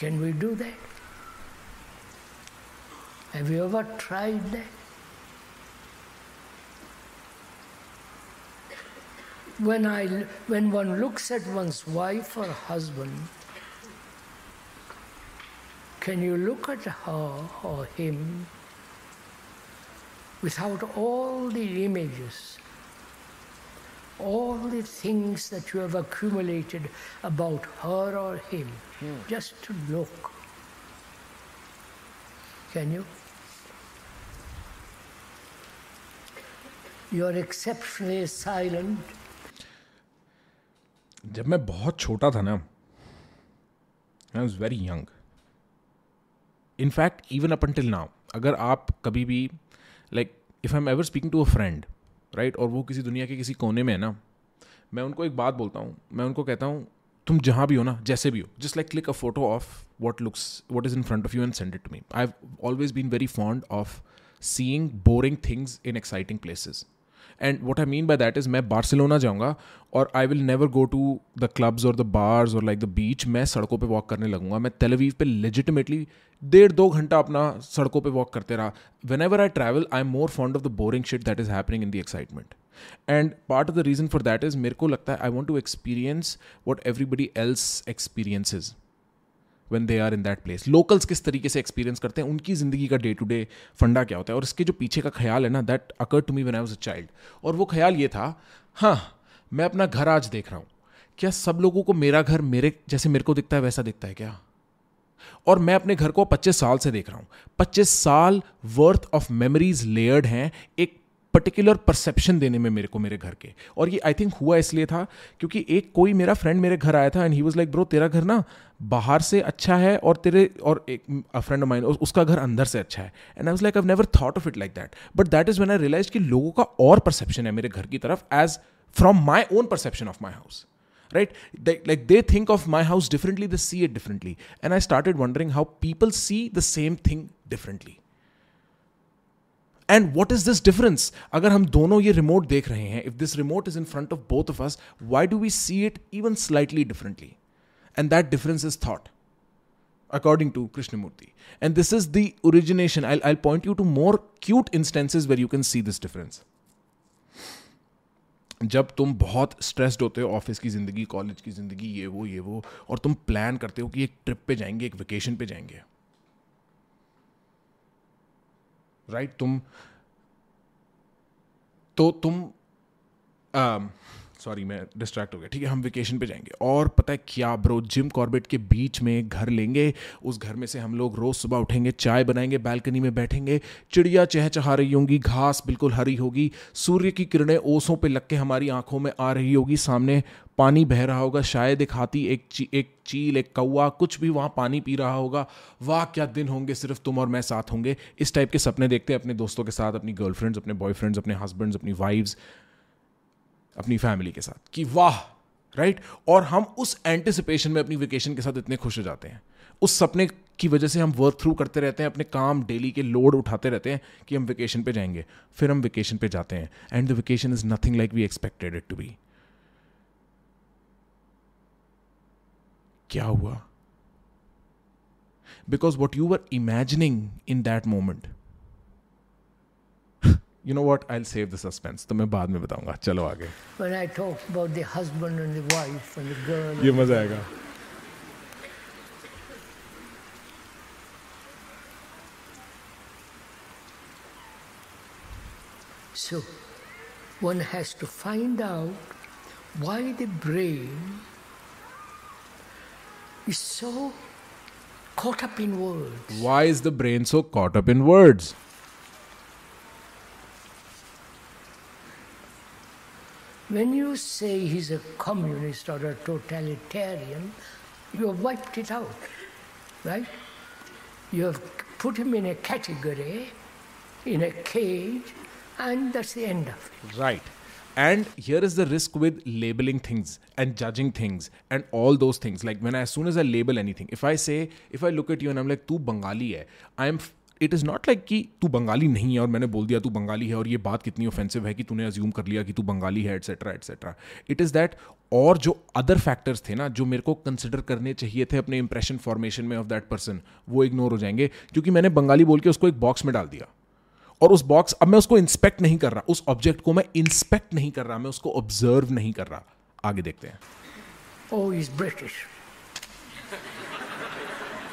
can we do that Have you ever tried that? When, I, when one looks at one's wife or husband, can you look at her or him without all the images, all the things that you have accumulated about her or him, hmm. just to look? Can you? You're exceptionally silent. जब मैं बहुत छोटा था ना I was very young in fact even up until now अगर आप कभी भी like if I am ever speaking to a friend right और वो किसी दुनिया के किसी कोने में है ना, मैं उनको एक बात बोलता हूँ, मैं उनको कहता हूँ, तुम जहाँ भी हो ना, जैसे भी हो just like click a photo of what looks what is in front of you and send it to me I have always been very fond of seeing boring things in exciting places and what I mean by that is मैं Barcelona जाऊँगा और I will never go to the clubs और the bars और like the beach मैं सड़कों पे walk करने लगूँगा। मैं तेलवीव पे लेजिटिमेटली डेढ़ दो घंटा अपना सड़कों पे वॉक करते रहा। Whenever I travel I am more fond of the boring shit that is happening in the excitement and part of the reason for that is मेरे को लगता है I want to experience what everybody else experiences when they are in that place locals किस तरीके से experience करते हैं, उनकी ज़िंदगी का डे टू डे फंडा क्या होता है? और इसके जो पीछे का ख्याल है ना that occur to me when I was a child और वो ख्याल ये था हाँ मैं अपना घर आज देख रहा हूँ। क्या सब लोगों को मेरा घर मेरे जैसे मेरे को दिखता है, वैसा दिखता है क्या? और मैं अपने घर को 25 साल से देख रहा हूँ। 25 साल वर्थ ऑफ़ मेमोरीज लेयर्ड हैं, एक पर्टिकुलर परसेप्शन देने में मेरे को मेरे घर के। और ये आई थिंक हुआ इसलिए था क्योंकि एक कोई मेरा फ्रेंड मेरे घर आया था and he was like bro तेरा घर ना बाहर से अच्छा है और तेरे और एक फ्रेंड ऑफ़ माइन उसका घर अंदर से अच्छा है। And I was like I never thought of it like that but that is when I realise कि लोगों का और परसेप्शन है मेरे घर की तरफ़ as from my own perception of my house right? They, like they think of my house differently they see it differently. And i wondering how people see the same thing differently. And what is this difference अगर हम दोनों ये remote देख रहे हैं if this remote is in front of both of us why do we see it even slightly differently and that difference is thought according to Krishnamurti. And this is the origination. I'll, I'll point you to more cute instances where you can see this difference. जब तुम बहुत stressed होते हो office की ज़िंदगी college की ज़िंदगी ये वो ये वो और तुम प्लान करते हो कि एक ट्रिप पे जाएँगे एक वेकेशन पे जाएँगे राइट तुम तो तुम सॉरी मैं डिस्ट्रैक्ट हो गया। ठीक है हम वेकेशन पे जाएँगे। और पता है क्या ब्रो जिम कॉर्बेट के बीच में घर लेंगे। उस घर में से हम लोग रोज़ सुबह उठेंगे चाय बनाएँगे बालकनी में बैठेंगे। चिड़िया चहचहा रही होंगी घास बिल्कुल हरी होगी। सूर्य की किरणें ओसों पे लग के हमारी आँखों में आ रही होगी। सामने पानी बह रहा होगा शायद एक हाथी एक ची, एक चील एक कौआ कुछ भी वहाँ पानी पी रहा होगा। वाह क्या दिन होंगे सिर्फ़ तुम और मैं साथ होंगे। इस टाइप के सपने देखते हैं अपने दोस्तों के साथ अपनी गर्लफ्रेंड्स अपने बॉयफ्रेंड्स अपने हस्बैंड्स अपनी वाइफ्स अपनी फैमिली के साथ कि वाह राइट और हम उस एंटिसिपेशन में अपनी वेकेशन के साथ इतने खुश हो जाते हैं। उस सपने की वजह से हम वर्क थ्रू करते रहते हैं, अपने काम डेली के लोड उठाते रहते हैं कि हम वेकेशन पे जाएँगे। फिर हम वेकेशन पे जाते हैं। And the vacation is nothing like we expected it to be क्या हुआ? Because what you were imagining in that moment you know what i'll save the suspense तो मैं बाद में बताऊंगा चलो आगे when i talk about the husband and the wife and the girl ये मजा आएगा so one has to find out why the brain is so caught up in words why is the brain so caught up in words When you say he's a communist or a totalitarian, you have wiped it out, right? You have put him in a category, in a cage, and that's the end of it. Right. And here is the risk with labeling things and judging things and all those things. Like when I, as soon as I label anything, if I say, if I look at you and I'm like, tu Bengali hai, I am it is not like कि तू बंगाली नहीं है और मैंने बोल दिया तू बंगाली है और ये बात कितनी ऑफेंसिव है कि तूने अज्यूम कर लिया कि तू बंगाली है et cetera et cetera it is that और जो अदर फैक्टर्स थे ना जो मेरे को कंसिडर करने चाहिए थे अपने इंप्रेशन फॉर्मेशन में ऑफ़ दैट पर्सन वो इग्नोर हो जाएँगे क्योंकि मैंने बंगाली बोल के उसको एक बॉक्स में डाल दिया और उस बॉक्स अब मैं उसको इंस्पेक्ट नहीं कर रहा उस ऑब्जेक्ट को मैं इंस्पेक्ट नहीं कर रहा मैं उसको ऑब्ज़र्व नहीं कर रहा आगे देखते हैं Oh, he's British.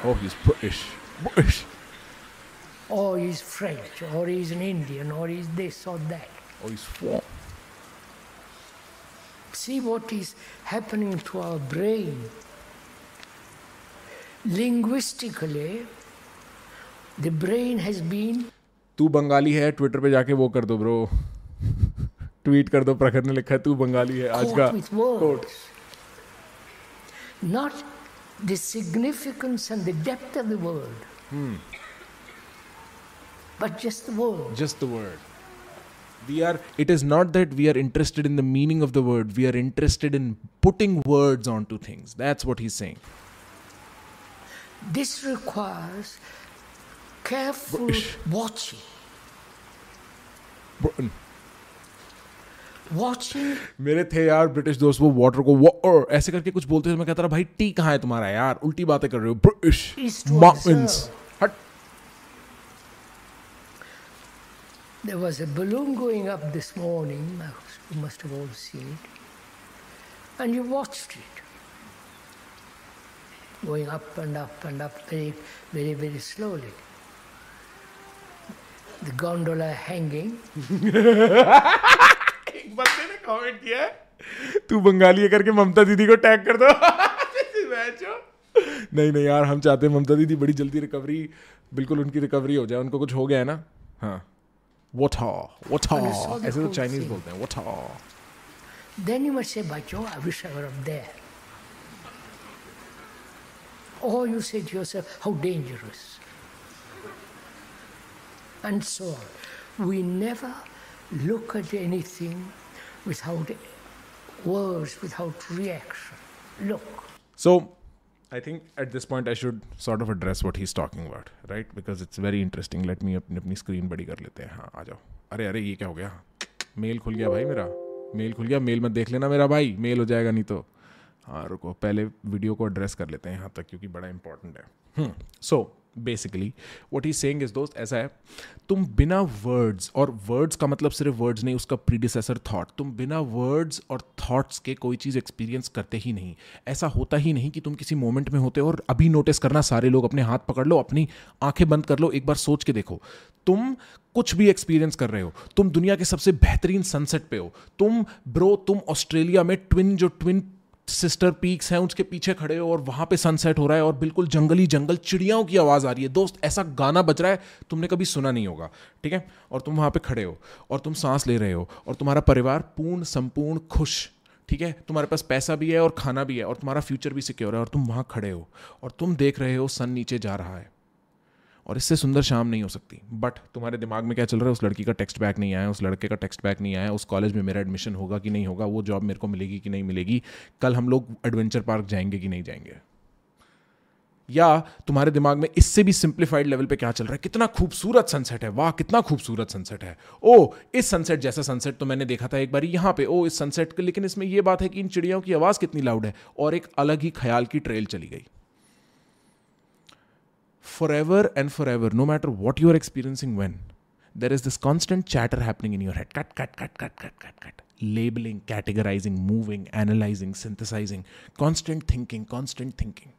Oh, he's British. British. Or he's French, or he's an Indian, or he's this or that. Or he's foreign. See what is happening to our brain. Linguistically, the brain has been. तू बंगाली है Twitter पे जाके वो कर दो bro tweet कर दो प्रखर ने लिखा है तू बंगाली है आज का quote not the significance and the depth of the word, but just the word. just the word we are it is not that we are interested in the meaning of the word we are interested in putting words onto things that's what he's saying This requires careful watching. Bro- Watching मेरे थे यार British दोस्त वो water को ऐसे करके कुछ बोलते थे मैं कहता रहा भाई टी कहाँ है तुम्हारा यार उल्टी बातें कर रहे हो ब्रिटिश माउंटेन्स observe. हट There was a balloon going up this morning, you must have all seen it, and you watched it. Going up and up and up very, very, very slowly. The gondola hanging, एक बंदे ने comment किया तू बंगाली है करके ममता दीदी को tag कर दो नहीं नहीं यार हम चाहते हैं ममता दीदी बड़ी जल्दी रिकवरी बिल्कुल उनकी रिकवरी हो जाए उनको कुछ हो गया है ना हाँ वोटा वोटा And I saw the ऐसे तो whole चाइनीज thing. बोलते हैं वोटा then you must say, by Joe, I wish I were up there. Or you say to yourself, how dangerous. And so on. We never look at anything without words, without reaction. Look. So, I think at this point I should sort of address what is talking about, right because it's very interesting let me अपनी अपनी screen बड़ी कर लेते हैं। हाँ आ जाओ। अरे अरे ये क्या हो गया? मेल खुल गया भाई मेरा। मेल खुल गया। मेल मत देख लेना मेरा भाई। मेल हो जाएगा नहीं तो। हाँ रुको। पहले वीडियो को एड्रेस कर लेते हैं यहाँ तक क्योंकि बड़ा इंपॉर्टेंट है। So basically what he saying is दोस्त, ऐसा है, तुम बिना वर्ड्स और वर्ड्स का मतलब सिर्फ़ वर्ड्स नहीं, उसका प्रीडिसेसर थॉट तुम बिना वर्ड्स और थॉट्स के कोई चीज़ एक्सपीरियंस करते ही नहीं. ऐसा होता ही नहीं कि तुम किसी मोमेंट में होते हो और अभी नोटिस करना सारे लोग अपने हाथ पकड़ लो, अपनी आँखें बंद कर लो, एक बार सोच के देखो. तुम कुछ भी एक्सपीरियंस कर रहे हो. तुम दुनिया के सबसे बेहतरीन सनसेट पे हो. तुम ब्रो तुम ऑस्ट्रेलिया में ट्विन जो ट्विन सिस्टर पीक्स हैं उसके पीछे खड़े हो और वहाँ पे सनसेट हो रहा है और बिल्कुल जंगली जंगल, चिड़ियाओं की आवाज़ आ रही है। दोस्त, ऐसा गाना बज रहा है, तुमने कभी सुना नहीं होगा, ठीक है? और तुम वहाँ पे खड़े हो और तुम सांस ले रहे हो और तुम्हारा परिवार पूर्ण, संपूर्ण खुश, ठीक है? तुम्हारे पास पैसा भी है और खाना भी है और तुम्हारा फ्यूचर भी सिक्योर है और तुम वहाँ खड़े हो और तुम देख रहे हो सन नीचे जा रहा है। और इससे सुंदर शाम नहीं हो सकती। बट तुम्हारे दिमाग में क्या चल रहा है? उस लड़की का टेक्स्ट बैक नहीं आया, उस लड़के का टेक्स्ट बैक नहीं आया, उस कॉलेज में मेरा एडमिशन होगा कि नहीं होगा, वो जॉब मेरे को मिलेगी कि नहीं मिलेगी? कल हम लोग एडवेंचर पार्क जाएँगे कि नहीं जाएँगे? या तुम्हारे दिमाग में इससे भी सिंप्लीफाइड लेवल पे क्या चल रहा है? कितना खूबसूरत सनसेट है। वाह, कितना खूबसूरत सनसेट है। ओ, इस सनसेट जैसा सनसेट तो मैंने देखा था एक बार यहाँ पे। ओ, इस सनसेट लेकिन इसमें यह बात है कि इन चिड़ियों की आवाज़ कितनी लाउड है। और एक अलग ही ख्याल की ट्रेल चली गई। forever and forever, no matter what you are experiencing when, there is this constant chatter happening in your head. Cut, cut, cut, cut, cut, cut, cut. Labeling, categorizing, moving, analyzing, synthesizing, constant thinking, constant thinking.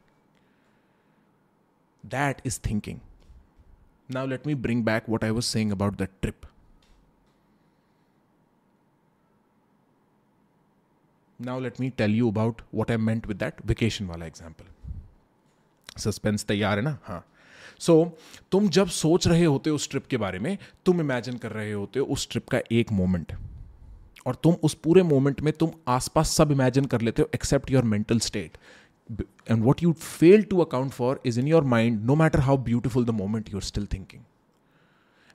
That is thinking. Now, let me bring back what I was saying about that trip. Now, let me tell you about what I meant with that vacation wala example. Suspense तैयार है ना हाँ सो so, तुम जब सोच रहे होते हो उस ट्रिप के बारे में तुम इमेजिन कर रहे होते हो उस ट्रिप का एक मोमेंट और तुम उस पूरे मोमेंट में तुम आसपास सब इमेजिन कर लेते हो except your mental state and what you fail to account for is in your mind no matter how beautiful the moment you are still thinking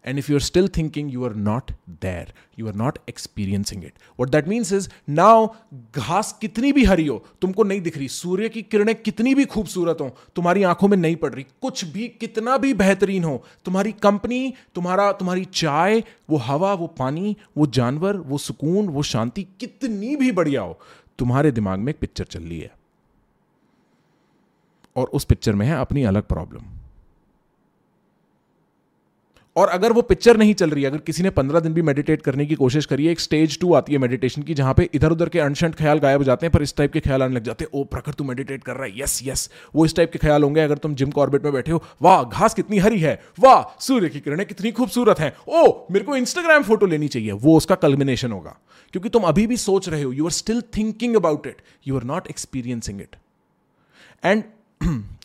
and if you're still thinking you are not there, you are not experiencing it. What that means is, now घास कितनी भी हरी हो, तुमको नहीं दिख रही। सूर्य की किरणें कितनी भी खूबसूरत हो, तुम्हारी आँखों में नहीं पड़ रही। कुछ भी, कितना भी बेहतरीन हो, तुम्हारी कंपनी, तुम्हारा, तुम्हारी चाय, वो हवा, वो पानी, वो जानवर, वो सुकून, वो शांति कितनी भी बढ़िया हो, तुम्हारे दिमाग में एक पिक्चर चल रही है। और उस पिक्चर में है अपनी अलग प्रॉब्लम और अगर वो पिक्चर नहीं चल रही है अगर किसी ने पंद्रह दिन भी मेडिटेट करने की कोशिश करी है, एक स्टेज टू आती है मेडिटेशन की, जहाँ पे इधर उधर के अनशंट ख्याल गायब हो जाते हैं, पर इस टाइप के ख्याल आने लग जाते हैं, ओ, प्रखर तू मेडिटेट कर रहा है यस यस वो इस टाइप के ख्याल होंगे अगर तुम जिम कॉर्बेट में बैठे हो, वाह, घास कितनी हरी है, वाह, सूर्य की किरणें कितनी खूबसूरत हैं, ओ, मेरे को इंस्टाग्राम फ़ोटो लेनी चाहिए। वो उसका कल्मिनेशन होगा। क्योंकि तुम अभी भी सोच रहे हो you are still thinking about it you are not experiencing it and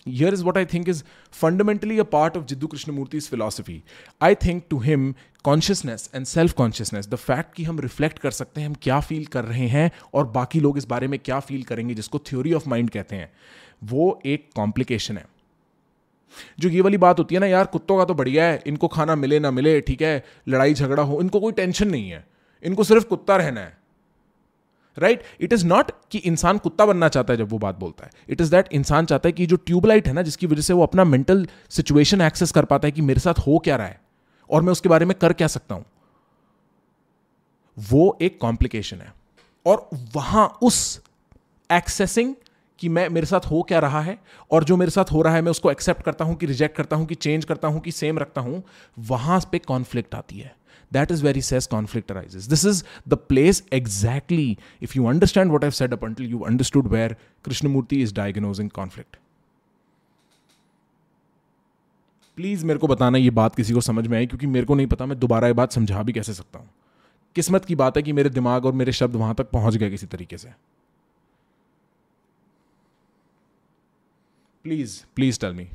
here is what I think is fundamentally a part of Jiddu Krishnamurti's philosophy. I think to him, consciousness and self consciousness, the fact कि हम reflect कर सकते हैं हम क्या feel कर रहे हैं और बाकी लोग इस बारे में क्या फील करेंगे जिसको थ्योरी ऑफ़ माइंड कहते हैं वो एक कॉम्प्लिकेशन है जो ये वाली बात होती है ना यार कुत्तों का तो बढ़िया है इनको खाना मिले ना मिले ठीक है लड़ाई झगड़ा हो इनको कोई टेंशन नहीं है इनको सिर्फ़ कुत्ता रहना है राइट इट इज़ नॉट कि इंसान कुत्ता बनना चाहता है जब वो बात बोलता है। इट इज़ दैट इंसान चाहता है कि जो ट्यूबलाइट है ना, जिसकी वजह से वो अपना मेंटल सिचुएशन एक्सेस कर पाता है कि मेरे साथ हो क्या रहा है और मैं उसके बारे में कर क्या सकता हूँ। वो एक कॉम्प्लिकेशन है। और वहाँ उस एक्सेसिंग कि मैं, मेरे साथ हो क्या रहा है और जो मेरे साथ हो रहा है, मैं उसको एक्सेप्ट करता हूँ कि रिजेक्ट करता हूँ, कि चेंज करता हूँ, कि सेम रखता हूँ, वहाँ पे कॉन्फ्लिक्ट आती है। That is where he says conflict arises. This is the place exactly, if you understand what I've said up until you understood where Krishnamurti is diagnosing conflict. Please मेरे को बताना ये बात किसी को समझ में आई क्योंकि मेरे को नहीं पता मैं दोबारा ये बात समझा भी कैसे सकता हूँ किस्मत की बात है कि मेरे दिमाग और मेरे शब्द वहाँ तक पहुँच गए किसी तरीके से please please tell me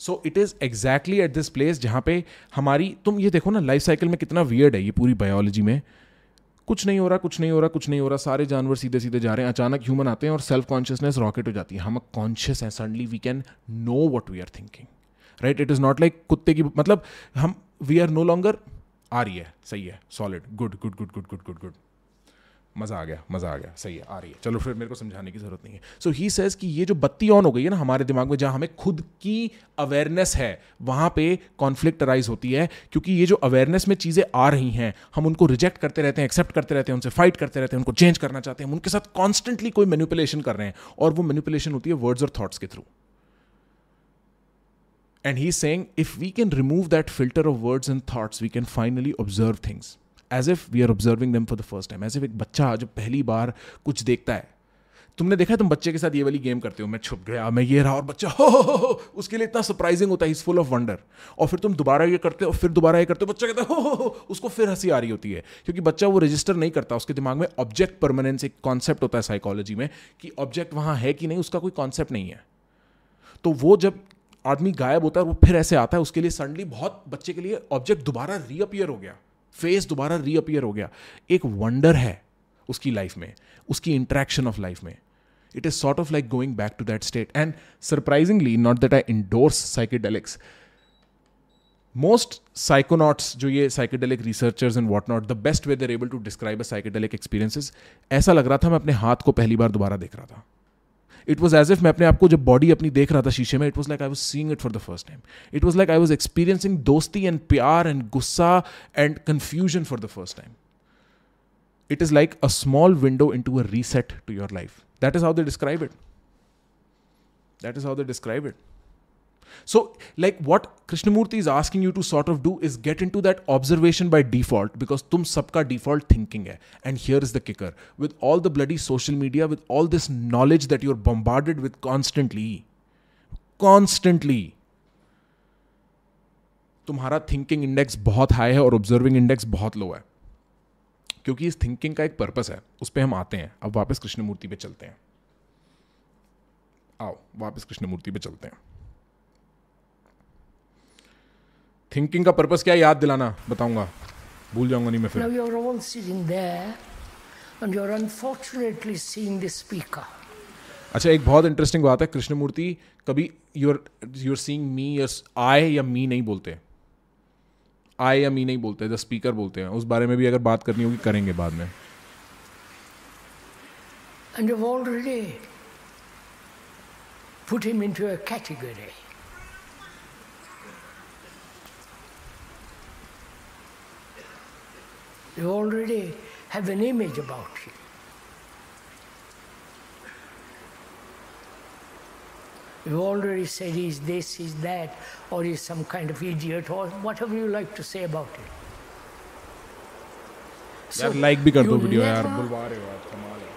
so it is exactly at this place जहाँ पे हमारी, तुम ये देखो ना लाइफ साइकिल में कितना वियर्ड है ये पूरी बायोलॉजी में। कुछ नहीं हो रहा, कुछ नहीं हो रहा, कुछ नहीं हो रहा, सारे जानवर सीधे सीधे जा रहे हैं, अचानक ह्यूमन आते हैं और सेल्फ कॉन्शियसनेस रॉकेट हो जाती है। हम कॉन्शियस हैं suddenly we can know what we are thinking right it is not like कुत्ते की मतलब हम वी आर नो लॉन्गर आ रही है, सही है solid good good good good good good good मज़ा आ गया, मज़ा आ गया। सही है, आ रही है। चलो फिर मेरे को समझाने की ज़रूरत नहीं है। सो ही सेज कि ये जो बत्ती ऑन हो गई है ना हमारे दिमाग में, जहाँ हमें खुद की अवेयरनेस है, वहाँ पे कॉन्फ्लिक्ट अराइज होती है, क्योंकि ये जो अवेयरनेस में चीज़ें आ रही हैं, हम उनको रिजेक्ट करते रहते हैं एक्सेप्ट करते रहते हैं, उनसे फाइट करते रहते हैं, उनको चेंज करना चाहते हैं, हम उनके साथ कॉन्स्टेंटली कोई मैनिपुलेशन कर रहे हैं, और वो मैनिपुलेशन होती है वर्ड्स और थॉट्स के through and he saying if we can remove that filter of words and thoughts we can finally observe things as if we are observing them for the first time as if एक बच्चा जब पहली बार कुछ देखता है। तुमने देखा है तुम बच्चे के साथ ये वाली गेम करते हो मैं छुप गया मैं ये रहा और बच्चा हो हो, हो उसके लिए इतना सरप्राइजिंग होता है इज़ फुल ऑफ़ वंडर और फिर तुम दोबारा ये करते हो फिर दोबारा ये करते हो बच्चा कहता है हो हो हो उसको फिर हँसी आ रही होती है। क्योंकि बच्चा वो रजिस्टर नहीं करता उसके दिमाग में ऑब्जेक्ट परमानेंस एक कॉन्सेप्ट होता है साइकोलॉजी में कि ऑब्जेक्ट वहाँ है कि नहीं उसका कोई कॉन्सेप्ट नहीं है। तो वो जब आदमी गायब होता है वो फिर ऐसे आता है उसके लिए सडनली बहुत बच्चे के लिए ऑब्जेक्ट दोबारा रीअपियर हो गया। फेस दोबारा रीअपियर हो गया। एक वंडर है उसकी लाइफ में, उसकी इंट्रैक्शन ऑफ़ लाइफ में। It is sort of like going back to that state and surprisingly not that I endorse psychedelics most psychonauts जो ये psychedelic researchers and what not the best way they're able to describe a psychedelic experiences ऐसा लग रहा था मैं अपने हाथ को पहली बार दोबारा देख रहा था। इट वॉज़ एज इफ़ मैं अपने आप को जब बॉडी अपनी देख रहा था शीशे में it was like I was seeing it for the first time it was like I was experiencing दोस्ती एंड प्यार एंड गुस्सा and confusion for the first time it is like a small window into a reset to your life. That is how they describe it. That is how they describe it. So, like what Krishnamurti is asking you to sort of do is get into that observation by default because tum sabka default thinking hai. And here is the kicker with all the bloody social media, with all this knowledge that you're bombarded with constantly, constantly. तुम्हारा thinking index बहुत high है और observing index बहुत low है क्योंकि इस thinking का एक पर्पस है उस पर हम आते हैं अब वापस कृष्णमूर्ति पे चलते हैं आओ वापस कृष्णमूर्ति पे चलते हैं थिंकिंग का पर्पस क्या याद दिलाना बताऊँगा। भूल जाऊँगा नहीं मैं फिर। Now you're all sitting there and you're unfortunately seeing the speaker. अच्छा एक बहुत इंटरेस्टिंग बात है कृष्णमूर्ति कभी you're you're seeing me yes I या मी नहीं बोलते। आई या मी नहीं बोलते द स्पीकर बोलते हैं। उस बारे में भी अगर बात करनी होगी करेंगे बाद में। And you've already put him into a category. You already have an image about him. You already said he's this, he's that, or he's some kind of idiot, or whatever you like to say about him. यार like भी कर दो you video यार never- बुलवा रहे हो आप कमाल है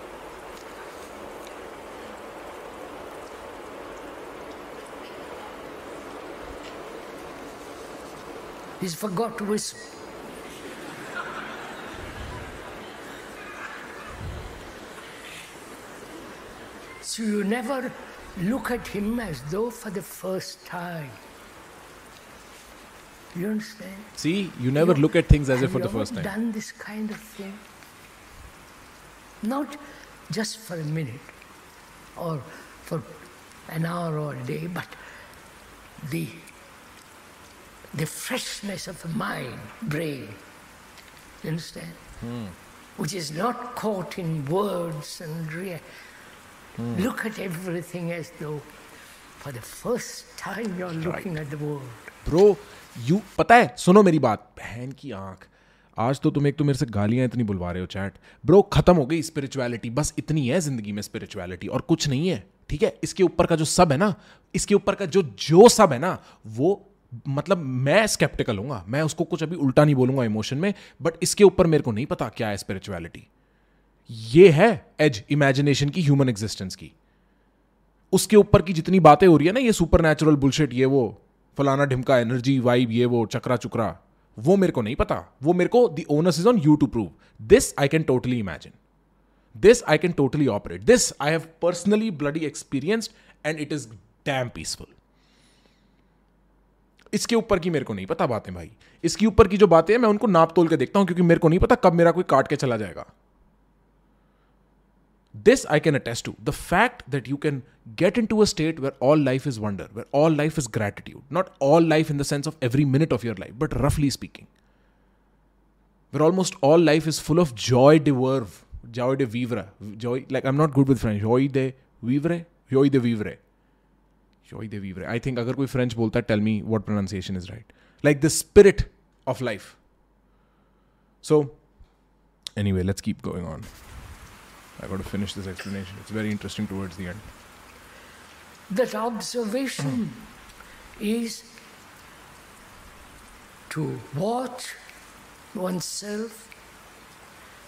He's forgot to whistle. So you never look at him as though for the first time. You understand? See, you never You- look at things as if for the first time. Done this kind of thing, not just for a minute or for an hour or a day, but the the freshness of the mind, brain. You understand? Hmm. Which is not caught in words and rea- Hmm. look at everything as though for the first time you're looking at the world. Bro you पता है सुनो मेरी बात बहन की आँख। आज तो तुम एक तो मेरे से गालियाँ इतनी बुलवा रहे हो चैट। ब्रो खत्म हो गई स्पिरिचुअलिटी बस इतनी है ज़िंदगी में स्पिरिचुअलिटी और कुछ नहीं है ठीक है? इसके ऊपर का जो सब है ना इसके ऊपर का जो जो सब है ना वो मतलब मैं स्केप्टिकल हूँ मैं उसको कुछ अभी उल्टा नहीं बोलूँगा इमोशन में बट इसके ऊपर मेरे को नहीं पता क्या है स्पिरिचुअलिटी ये है एज इमेजिनेशन की ह्यूमन एग्जिस्टेंस की। उसके ऊपर की जितनी बातें हो रही है ना, ये सुपर नेचुरल बुलशिट ये वो फलाना ढिमका एनर्जी वाइब ये वो चक्रा चुकरा, वो मेरे को नहीं पता। वो मेरे को the onus is on you to prove this I can totally imagine this I can totally operate this I have personally bloody experienced and it is damn peaceful इसके ऊपर की मेरे को नहीं पता बातें भाई। इसके ऊपर की जो बातें हैं, मैं उनको नाप तोल के देखता हूँ क्योंकि मेरे को नहीं पता कब मेरा कोई काट के चला जाएगा। this I can attest to the fact that you can get into a state where all life is wonder, where all life is gratitude, not all life in the sense of every minute of your life, but roughly speaking, where almost all life is full of joy de verve, joy de vivre, joy, like I'm not good with French, joy de vivre, joy de vivre, joy de vivre. I think agar koi French bolta, tell me what pronunciation is right. Like the spirit of life. So, anyway, let's keep going on. I got to finish this explanation. It's very interesting towards the end. That observation is to watch oneself,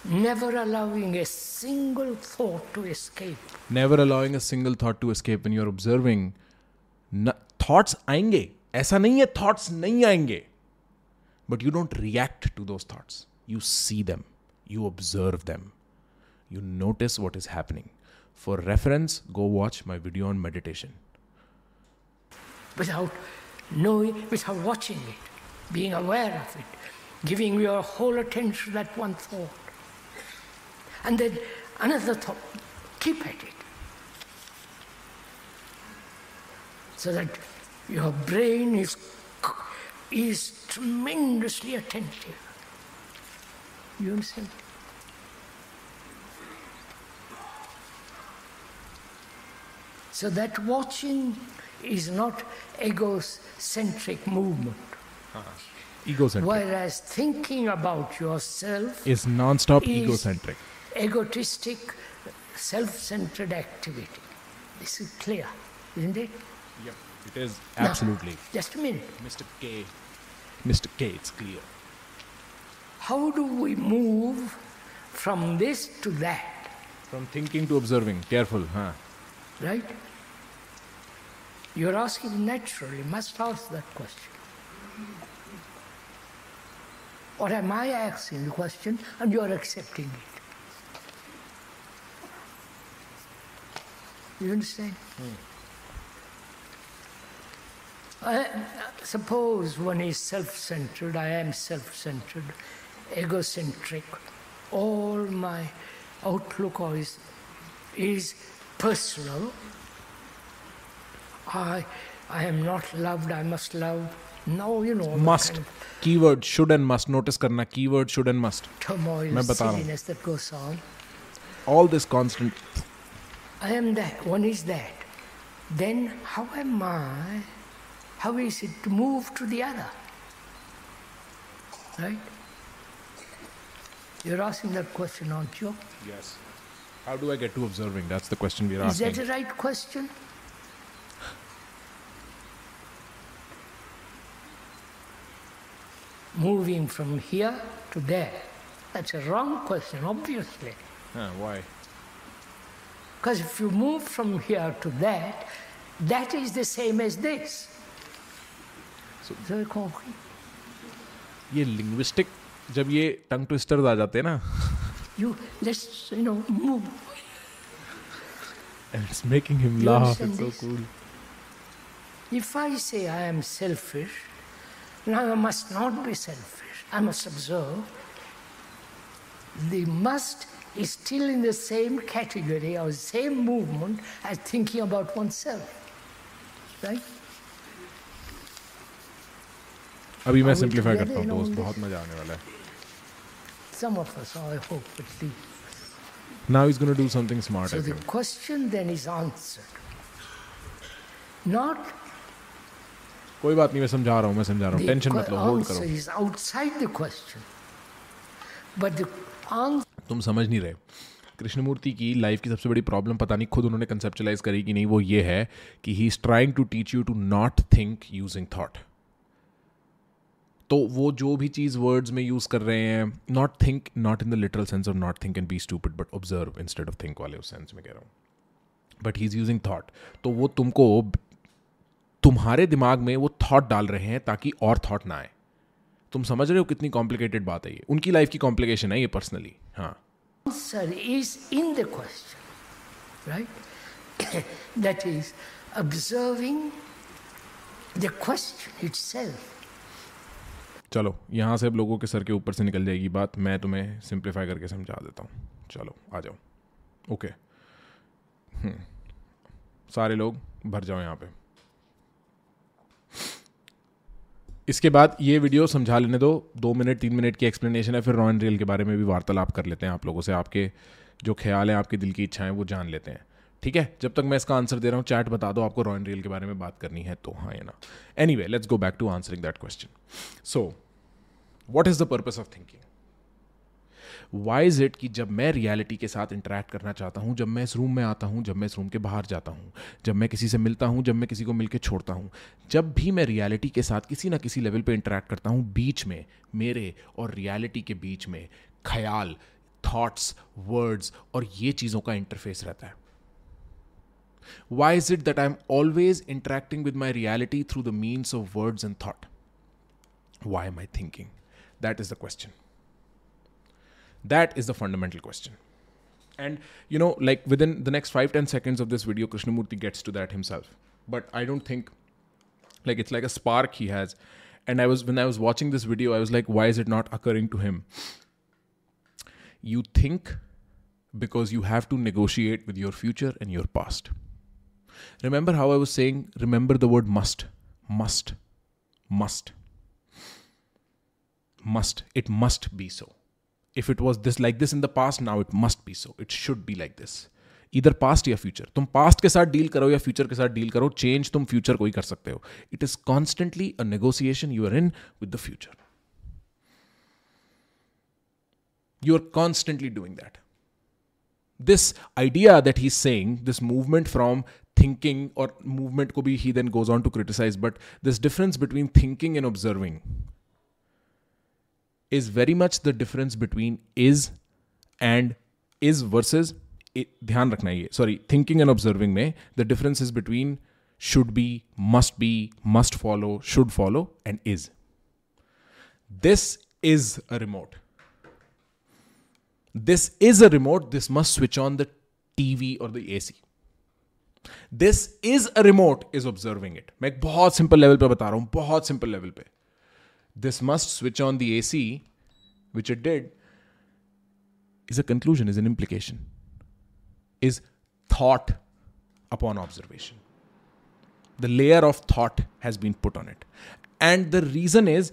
never allowing a single thought to escape. Never allowing a single thought to escape when you're observing. न, thoughts आएंगे ऐसा नहीं है thoughts नहीं आएंगे but you don't react to those thoughts you see them you observe them you notice what is happening for reference go watch my video on meditation without knowing, without watching it, being aware of it, giving your whole attention to that one thought. And then another thought, keep at it. So that your brain is, is tremendously attentive. You understand? So that watching is not egocentric movement, uh-huh. egocentric. Whereas thinking about yourself is non-stop is egocentric. egotistic, self-centered activity. This is clear, isn't it? yep it is. Now, absolutely. just a minute. mr k. Mr k it's clear. How do we move from this to that, from thinking to observing. Careful huh? Right? You're asking naturally, must ask that question. Or am I asking the question and you're accepting it? You understand? Hmm. I, uh, suppose one is self centered, I am self centered, egocentric. All my outlook is, is personal. I, I am not loved, I must love. No, you know, the must kind of keyword should and must notice करना keyword should and must turmoil, मैं बता रहा हूँ। silliness that goes on. all this constant I am that, one is that. Then how am I? How is it to move to the other? Right? You're asking that question, aren't you? yes how do i get to observing that's the question we're Is that asking the right question? Moving from here to there. That's a wrong question, obviously. Huh, why Because if you move from here to that, that is the same as this. So- So, concrete. ये linguistic जब ये टंग twisters आ जाते हैं ना you let's you know move And it's making him You laugh. understand It's so this? cool. If I say I am selfish, now I must not be selfish. I must observe. The must is still in the same category or same movement as thinking about oneself. Right? अभी मैं Are we simplify together करता हूँ in all दोस्त this? बहुत मजा आने वाला है Some of us, I hope, at least. Now he's going to do something smart, So I the think. question then is answered. Not कोई बात नहीं मैं समझा रहा हूँ मैं समझा रहा हूँ। टेंशन मत लो होल्ड करो। outside the question. But the answer तुम समझ नहीं रहे। कृष्णमूर्ति की लाइफ की सबसे बड़ी प्रॉब्लम पता नहीं खुद उन्होंने कंसेप्चुलाइज करी कि नहीं वो ये है कि he is trying to teach you to not think using thought तो वो जो भी चीज़ वर्ड्स में यूज़ कर रहे हैं not think not in the literal sense of not think and be stupid but observe instead of think वाले उस सेंस में कह रहा हूँ। But he is using thought तो वो तुमको तुम्हारे दिमाग में वो थॉट डाल रहे हैं ताकि और थॉट ना आए। तुम समझ रहे हो कितनी कॉम्प्लिकेटेड बात है ये। उनकी लाइफ की कॉम्प्लिकेशन है ये पर्सनली हाँ। Is in the question, right? that is observing the question itself. चलो यहाँ से अब लोगों के सर के ऊपर से निकल जाएगी बात। मैं तुम्हें सिंप्लीफाई करके समझा देता हूँ। चलो आ जाओ। Okay hmm. सारे लोग भर जाओ यहाँ पे। इसके बाद ये वीडियो समझा लेने दो। दो मिनट, तीन मिनट की एक्सप्लेनेशन है, फिर रॉ एंड रियल के बारे में भी वार्तालाप कर लेते हैं आप लोगों से। आपके जो ख्याल हैं, आपके दिल की इच्छाएँ, वो जान लेते हैं। ठीक है? जब तक मैं इसका आंसर दे रहा हूँ चैट बता दो, आपको रॉ एंड रियल के बारे में बात करनी है तो हाँ ना। Anyway let's go back to answering that question so what is the purpose of thinking why is it कि जब मैं रियलिटी के साथ इंटरेक्ट करना चाहता हूँ, जब मैं इस रूम में आता हूँ, जब मैं इस रूम के बाहर जाता हूँ, जब मैं किसी से मिलता हूँ, जब मैं किसी को मिलकर छोड़ता हूँ, जब भी मैं रियलिटी के साथ किसी ना किसी लेवल पर इंटरेक्ट करता हूँ, बीच में, मेरे और रियलिटी के बीच में ख्याल थाट्स वर्ड्स और ये चीज़ों का इंटरफेस रहता है। Why is it that i'm always interacting with my reality through the means of words and thought? Why am i thinking? That is the question. That is the fundamental question. And you know like within the next 5 10 seconds of this video krishnamurti gets to that himself. But i don't think like it's like a spark he has. And i was when i was watching this video i was like why is it not occurring to him? You think because you have to negotiate with your future and your past. Remember how i was saying remember the word must must must. Must. It must be so if it was this like this in the past now it must be so it should be like this इधर past या future तुम past के साथ deal करो या future के साथ deal करो चेंज तुम फ्यूचर को ही कर सकते हो it is constantly a negotiation you are in with the future you are constantly doing that this idea that he's saying, this movement from thinking or movement could be he then goes on to criticize, but this difference between thinking and observing is very much the difference between is and is versus ध्यान रखना ये sorry thinking and observing में the difference is between should be must be must follow should follow and is this is a remote this is a remote this must switch on the tv or the ac this is a remote is observing it मैं एक बहुत simple level पे बता रहा हूं बहुत simple level पे this must switch on the ac which it did is a conclusion is an implication is thought upon observation the layer of thought has been put on it and the reason is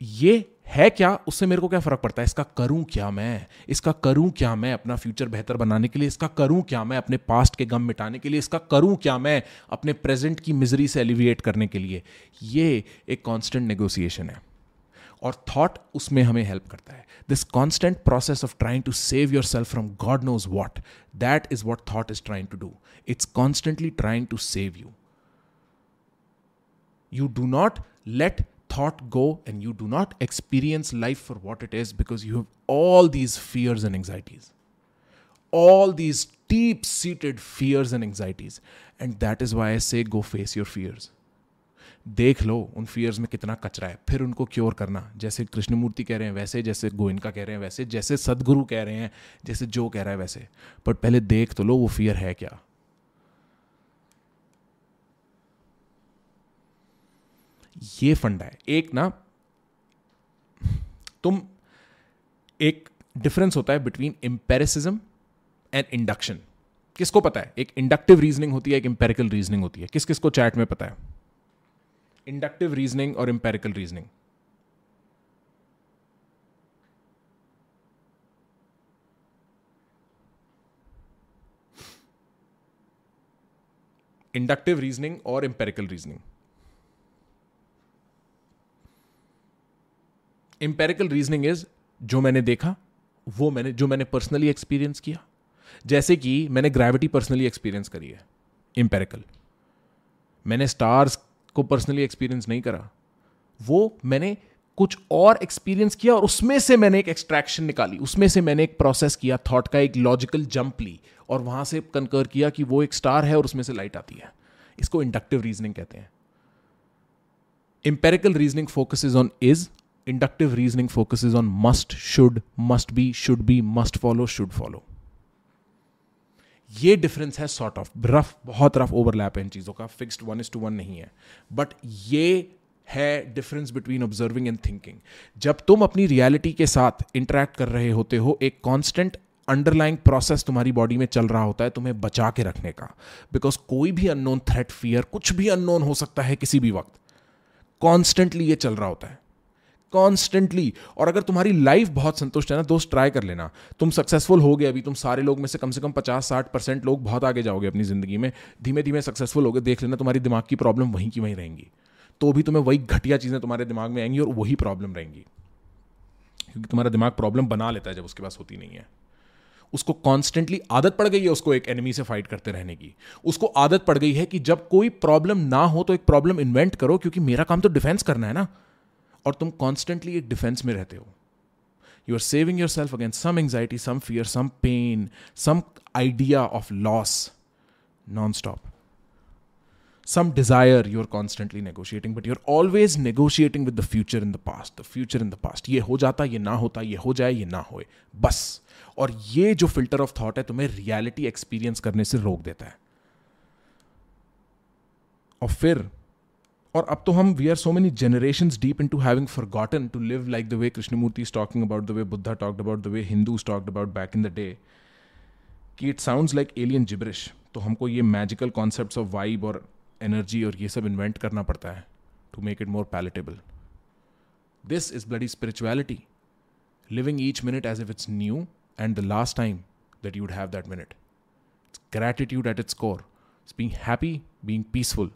ये है क्या उससे मेरे को क्या फ़र्क पड़ता है इसका करूँ क्या मैं इसका करूँ क्या मैं अपना फ्यूचर बेहतर बनाने के लिए इसका करूँ क्या मैं अपने पास्ट के गम मिटाने के लिए इसका करूँ क्या मैं अपने प्रेजेंट की मिजरी से एलिविएट करने के लिए ये एक कांस्टेंट नेगोशिएशन है और थॉट उसमें हमें हेल्प करता है this constant process of trying to save yourself from God knows what that is what thought is trying to do it's constantly trying to save you you do not let thought go and you do not experience life for what it is because you have all these fears and anxieties all these deep seated fears and anxieties and that is why i say go face your fears देख लो उन fears में कितना कचरा है, फिर उनको cure करना। जैसे कृष्णमूर्ति कह रहे हैं, वैसे जैसे गोइनका कह रहे हैं, वैसे जैसे सदगुरु कह रहे हैं, जैसे जो कह रहा है वैसे। बट पहले देख तो लो वो फियर है क्या। ये फंडा है। एक ना, तुम, एक डिफरेंस होता है बिटवीन एम्पेरिसिज्म एंड इंडक्शन किसको पता है? एक इंडक्टिव रीजनिंग होती है, एक एम्पेरिकल रीजनिंग होती है। किस किस को चैट में पता है? इंडक्टिव रीजनिंग और इंपेरिकल रीजनिंग इंडक्टिव रीजनिंग और empirical reasoning empirical reasoning is जो मैंने देखा, वो मैंने, जो मैंने पर्सनली एक्सपीरियंस किया। जैसे कि मैंने ग्रेविटी पर्सनली एक्सपीरियंस करी है इंपेरिकल मैंने स्टार्स को पर्सनली एक्सपीरियंस नहीं करा। वो मैंने कुछ और एक्सपीरियंस किया और उसमें से मैंने एक एक्सट्रैक्शन निकाली। उसमें से मैंने एक प्रोसेस किया थॉट का एक लॉजिकल जंप ली और वहाँ से कंकर किया कि वो एक स्टार है और उसमें से लाइट आती है। इसको इंडक्टिव रीजनिंग कहते हैं। Empirical reasoning focus on is inductive reasoning is on must should must be should be must follow should follow ये डिफरेंस है सॉर्ट ऑफ़ रफ बहुत रफ ओवरलैप है इन चीज़ों का। Fixed one is to one नहीं है। बट ये है difference between observing and thinking जब तुम अपनी रियलिटी के साथ इंटरेक्ट कर रहे होते हो, एक कॉन्स्टेंट अंडरलाइंग प्रोसेस तुम्हारी बॉडी में चल रहा होता है तुम्हें बचा के रखने का। बिकॉज़ कोई भी अननोन थ्रेट फियर कुछ भी अननोन हो सकता है किसी भी वक्त। कॉन्स्टेंटली ये चल रहा होता है। कॉन्स्टेंटली और अगर तुम्हारी लाइफ बहुत संतुष्ट है ना, दोस्त ट्राई कर लेना। तुम सक्सेसफुल हो गए अभी, तुम सारे लोग में से कम से कम पचास साठ परसेंट लोग बहुत आगे जाओगे अपनी ज़िंदगी में। धीमे धीमे सक्सेसफुल हो गए, देख लेना तुम्हारी दिमाग की प्रॉब्लम वहीं की वहीं रहेंगी। तो भी तुम्हें वही घटिया चीज़ें तुम्हारे दिमाग में आएँगी और वही प्रॉब्लम रहेंगी। क्योंकि तुम्हारा दिमाग प्रॉब्लम बना लेता है जब उसके पास होती नहीं है। उसको कॉन्स्टेंटली आदत पड़ गई है उसको एक एनिमी से फाइट करते रहने की। उसको आदत पड़ गई है कि जब कोई प्रॉब्लम ना हो तो एक प्रॉब्लम इन्वेंट करो, क्योंकि मेरा काम तो डिफेंस करना है ना। और तुम कॉन्स्टेंटली एक डिफेंस में रहते हो। You are saving your self against some anxiety some fear some pain some idea of loss non stop some desire you're constantly negotiating, but you're always negotiating with the future in the past, the future in the past. ये हो जाता, ये ना होता, ये हो जाए, ये ना होए। बस। और ये जो फ़िल्टर ऑफ़ थॉट है, तुम्हें रियलिटी एक्सपीरियंस करने से रोक देता है। और फिर और अब तो हम we are so many generation deep into having forgotten to live like the way Krishnamurti is talking about the way Buddha talked about the way Hindu talked about back in the day कि it sound like alien gibberish तो हमको ये magical concept of vibe और energy और ये सब invent करना पड़ता है to make it more palatable this is bloody spirituality living each minute as if it's new and the last time that you'd have that minute it's gratitude at its core it's being happy being peaceful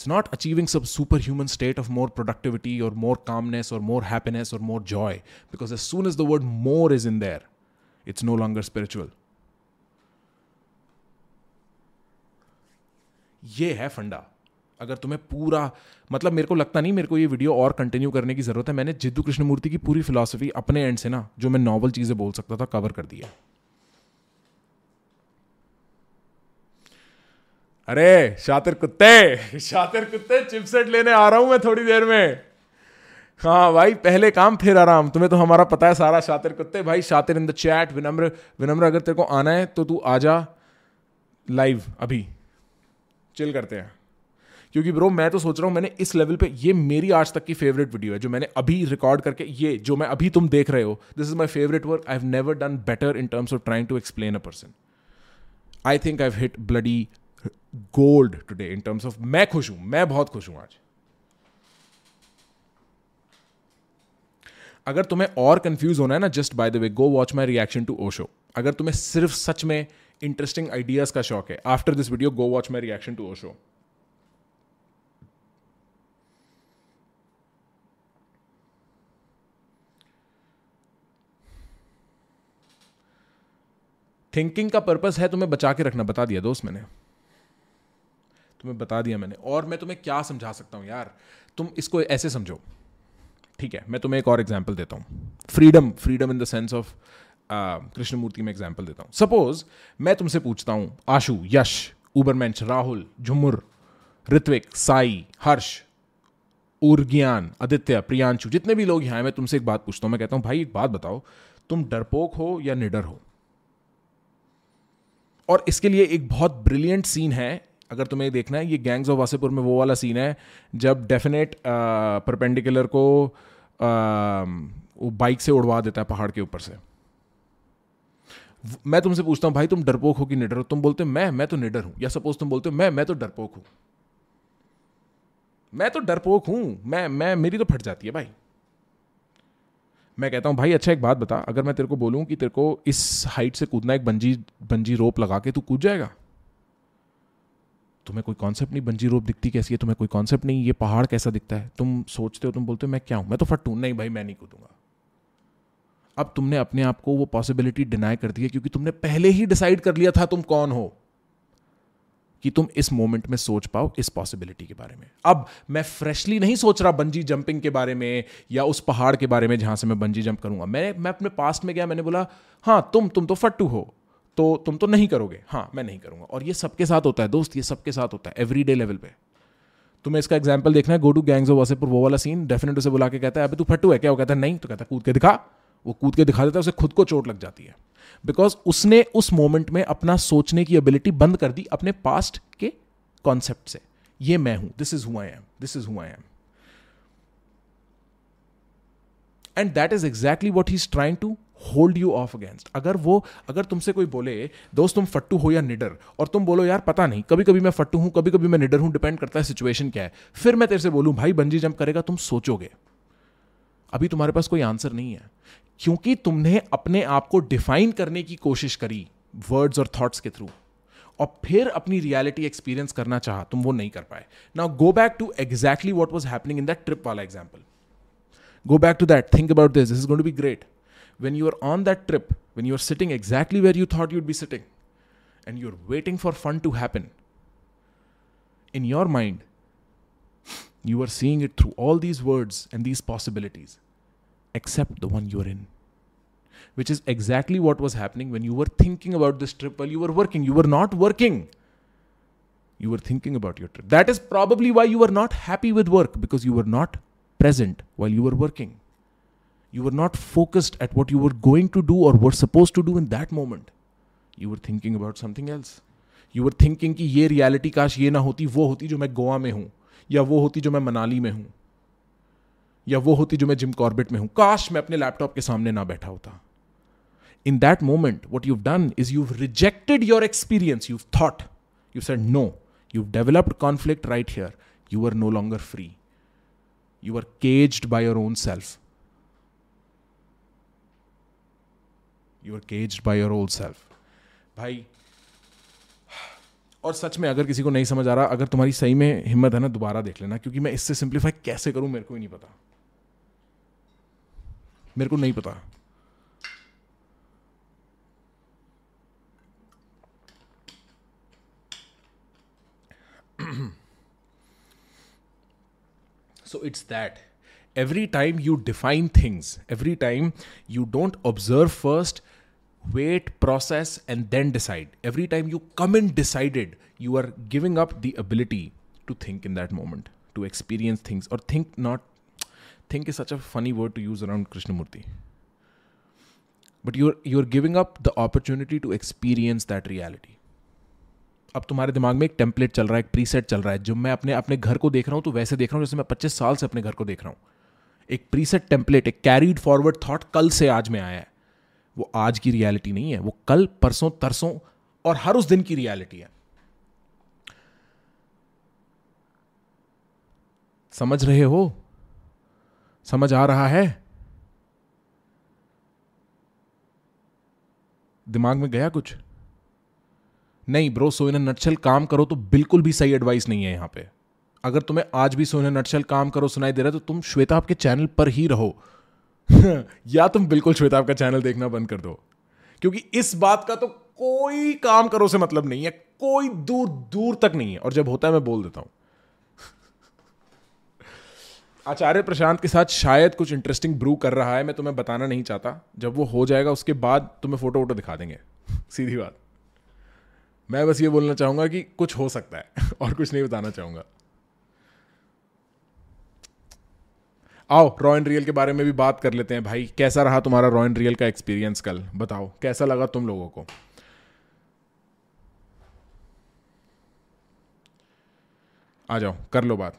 it's not achieving some super human state of more productivity और more calmness और more happiness और more joy because as soon is the word more is in there it's no longer spiritual ये है फंडा। अगर तुम्हें पूरा मतलब मेरे को लगता नहीं, मेरे को ये वीडियो और कंटिन्यू करने की ज़रूरत है। मैंने जिद्दू कृष्णमूर्ति की पूरी फिलॉसफी अपने एंड से ना, जो मैं नॉवल चीज़ें बोल सकता था कवर कर दिया। अरे, शातिर कुत्ते शातिर कुत्ते, चिपसेट लेने आ रहा हूँ मैं थोड़ी देर में। हाँ भाई, पहले काम, फिर आराम। तुम्हें तो हमारा पता है सारा शातिर कुत्ते। भाई, शातिर in the chat, Vinamra Vinamra, अगर तेरे को आना है तो तू आ जा लाइव, अभी। चिल करते हैं। क्योंकि ब्रो, मैं तो सोच रहा हूँ, मैंने इस लेवल पे, ये मेरी आज तक की फेवरेट वीडियो है, जो मैंने अभी रिकॉर्ड करके, ये, जो मैं अभी तुम देख रहे हो this is my favourite work I have never done better in terms of trying to explain a person I think I hit bloody gold today in terms of मैं खुश हूँ, मैं बहुत खुश हूँ आज। अगर तुम्हें और कंफ्यूज होना है ना just by the way go watch my reaction to Osho अगर तुम्हें सिर्फ़ सच में इंटरेस्टिंग आइडियाज़ का शौक है after this video go watch my reaction to Osho thinking का पर्पस है तुम्हें बचा के रखना, बता दिया दोस्त मैंने। तुम्हें बता दिया मैंने। और मैं तुम्हें क्या समझा सकता हूँ यार? तुम इसको ऐसे समझो। ठीक है, मैं तुम्हें एक और एग्ज़ाम्पल देता हूँ। Freedom freedom in the sense of Krishnamurti में एग्ज़ाम्पल देता हूँ। सपोज़ मैं तुमसे पूछता हूँ, आशु, यश, उबरमेंच, राहुल, झुमुर, ऋत्विक, साई, हर्ष उर्ज्ञान आदित्य, प्रियांशु, जितने भी लोग यहाँ मैं तुमसे एक बात पूछता हूँ। मैं कहता हूँ, भाई, एक बात बताओ, तुम डरपोक हो या निडर हो? और इसके लिए एक बहुत ब्रिलियंट सीन है अगर तुम्हें देखना है, ये गैंग्स ऑफ़ वासेपुर में वो वाला सीन है, जब डेफिनेट परपेंडिकुलर को बाइक से उड़वा देता है पहाड़ के ऊपर से। मैं तुमसे पूछता हूँ, भाई तुम डरपोक हो कि निडर हो? तुम बोलते हो मैं मैं तो निडर हूँ। या सपोज़ तुम बोलते हो मैं मैं तो डरपोक हूँ। मैं तो डरपोक हूँ। मैं मैं, मेरी तो फट जाती है भाई। मैं कहता हूँ, भाई अच्छा एक बात बता। अगर मैं तेरे को बोलूँ कि तेरे को इस हाइट से कूदना एक बंजी बंजी रोप लगा के, तू कूद जाएगा? तुम्हें कोई कॉन्सेप्ट नहीं? बंजी रोप दिखती कैसी है? तुम्हें कोई कॉन्सेप्ट नहीं? ये पहाड़ कैसा दिखता है? तुम सोचते हो, तुम बोलते हो, मैं क्या हूँ? मैं तो फटू नहीं भाई, मैं नहीं कूदूँगा। अब तुमने अपने आप को वो पॉसिबिलिटी डिनाई कर दी है क्योंकि तुमने पहले ही डिसाइड कर लिया था तुम कौन हो कि तुम इस मोमेंट में सोच पाओ इस पॉसिबिलिटी के बारे में। अब मैं फ्रेशली नहीं सोच रहा बंजी जंपिंग के बारे में या उस पहाड़ के बारे में जहाँ से मैं बंजी जंप करूँगा। मैं मैं अपने पास्ट में गया, मैंने बोला हाँ तुम तुम तो फट्टू हो। तो तुम तो नहीं करोगे। हाँ मैं नहीं करूँगा। और ये सबके साथ होता है, दोस्त, ये सबके साथ होता है एवरी डे लेवल पे। तुम्हें इसका एग्ज़ाम्पल देखना है गो टू गैंग्स ऑफ़ वासेपुर वो वाला सीन डेफिनेट उसे बुला के कहता है अभी तू फट्टू है क्या? वो कहता है, नहीं। तो कहता है, कूद के दिखा। वो कूद के दिखा देता है, उसे खुद को चोट लग जाती है। बिकॉज़ उसने उस मोमेंट में अपना सोचने की एबिलिटी बंद कर दी अपने पास्ट के कॉन्सेप्ट से। ये मैं हूँ this is who I am this is who I am and that is exactly what he is trying to hold you of against अगर वो, अगर तुमसे कोई बोले, दोस्त, तुम फट्टू हो या निडर? और तुम बोलो, यार, पता नहीं कभी कभी मैं फट्टू हूँ कभी कभी मैं निडर हूँ डिपेंड करता है सिचुएशन क्या है. फिर मैं तेरे से बोलूँ, भाई, बंजी जंप करेगा, तुम सोचोगे। अभी तुम्हारे पास कोई आंसर नहीं है। क्योंकि तुमने अपने आप को डिफाइन करने की कोशिश करी वर्ड्स और थॉट्स के थ्रू और फिर अपनी रियलिटी एक्सपीरियंस करना चाहा, तुम वो नहीं कर पाए। Now go back to exactly what was happening in that trip वाला example go back to that think about this this is going to be great when you are on that trip, when you are sitting exactly where you thought you'd be sitting, and you're waiting for fun to happen, in your mind, you are seeing it through all these words and these possibilities, except the one you're in which is exactly what was happening when you were thinking about this trip while you were working. You were not working. You were thinking about your trip. That is probably why you were not happy with work because you were not present while you were working. You were not focused at what you were going to do or were supposed to do in that moment. You were thinking about something else. You were thinking कि ये reality काश ये ना होती वो होती जो मैं गोवा में हूँ या वो होती जो मैं मनाली में हूँ या वो होती जो मैं जिम कॉर्बेट में हूँ काश मैं अपने लैपटॉप के सामने ना बैठा होता in that moment, what you've done is you've rejected your experience. You've thought, you said no. You've developed conflict right here. You are no longer free. You are caged by your own self. you are caged by your old self भाई, और सच में अगर किसी को नहीं समझ आ रहा, अगर तुम्हारी सही में हिम्मत है ना, दोबारा देख लेना, क्योंकि मैं इससे सिंप्लीफाई कैसे करूँ, मेरे को ही नहीं पता। मेरे को नहीं पता। So it's that every time you define things every time you don't observe first wait, process, and then decide. Every time you come in decided, you are giving up the ability to think in that moment, to experience things, or think not. Think is such a funny word to use around Krishnamurti. But you're you're giving up the opportunity to experience that reality. अब तुम्हारे दिमाग में एक template चल रहा है एक preset चल रहा है जो मैं अपने अपने घर को देख रहा हूँ तो वैसे देख रहा हूँ जैसे मैं पच्चीस साल से अपने घर को देख रहा हूँ एक प्रीसेट टेम्पलेट एक कैरीड फॉरवर्ड थॉट कल से आज में आया है वो आज की रियलिटी नहीं है, वो कल, परसों, तरसों और हर उस दिन की रियलिटी है। समझ रहे हो? समझ आ रहा है? दिमाग में गया कुछ? नहीं ब्रो सो इन नटशल काम करो तो बिल्कुल भी सही एडवाइस नहीं है यहाँ पे। अगर तुम्हें आज भी सो इन नटशल काम करो, सुनाई दे रहा है तो तुम श्वेता आपके चैनल पर ही रहो। या तुम बिल्कुल श्वेता का चैनल देखना बंद कर दो। क्योंकि इस बात का तो कोई काम करो से मतलब नहीं है, कोई दूर दूर तक नहीं है। और जब होता है, मैं बोल देता हूँ। आचार्य प्रशांत के साथ शायद कुछ इंटरेस्टिंग ब्रू कर रहा है, मैं तुम्हें बताना नहीं चाहता। जब वो हो जाएगा, उसके बाद तुम्हें फ़ोटो वोटो दिखा देंगे। सीधी बात। मैं बस ये बोलना चाहूँगा कि कुछ हो सकता है, और कुछ नहीं बताना चाहूँगा। आओ एंड रियल के बारे में भी बात कर लेते हैं। भाई, कैसा रहा तुम्हारा रॉयन रियल का एक्सपीरियंस कल? बताओ, कैसा लगा तुम लोगों को? आ जाओ, कर लो बात।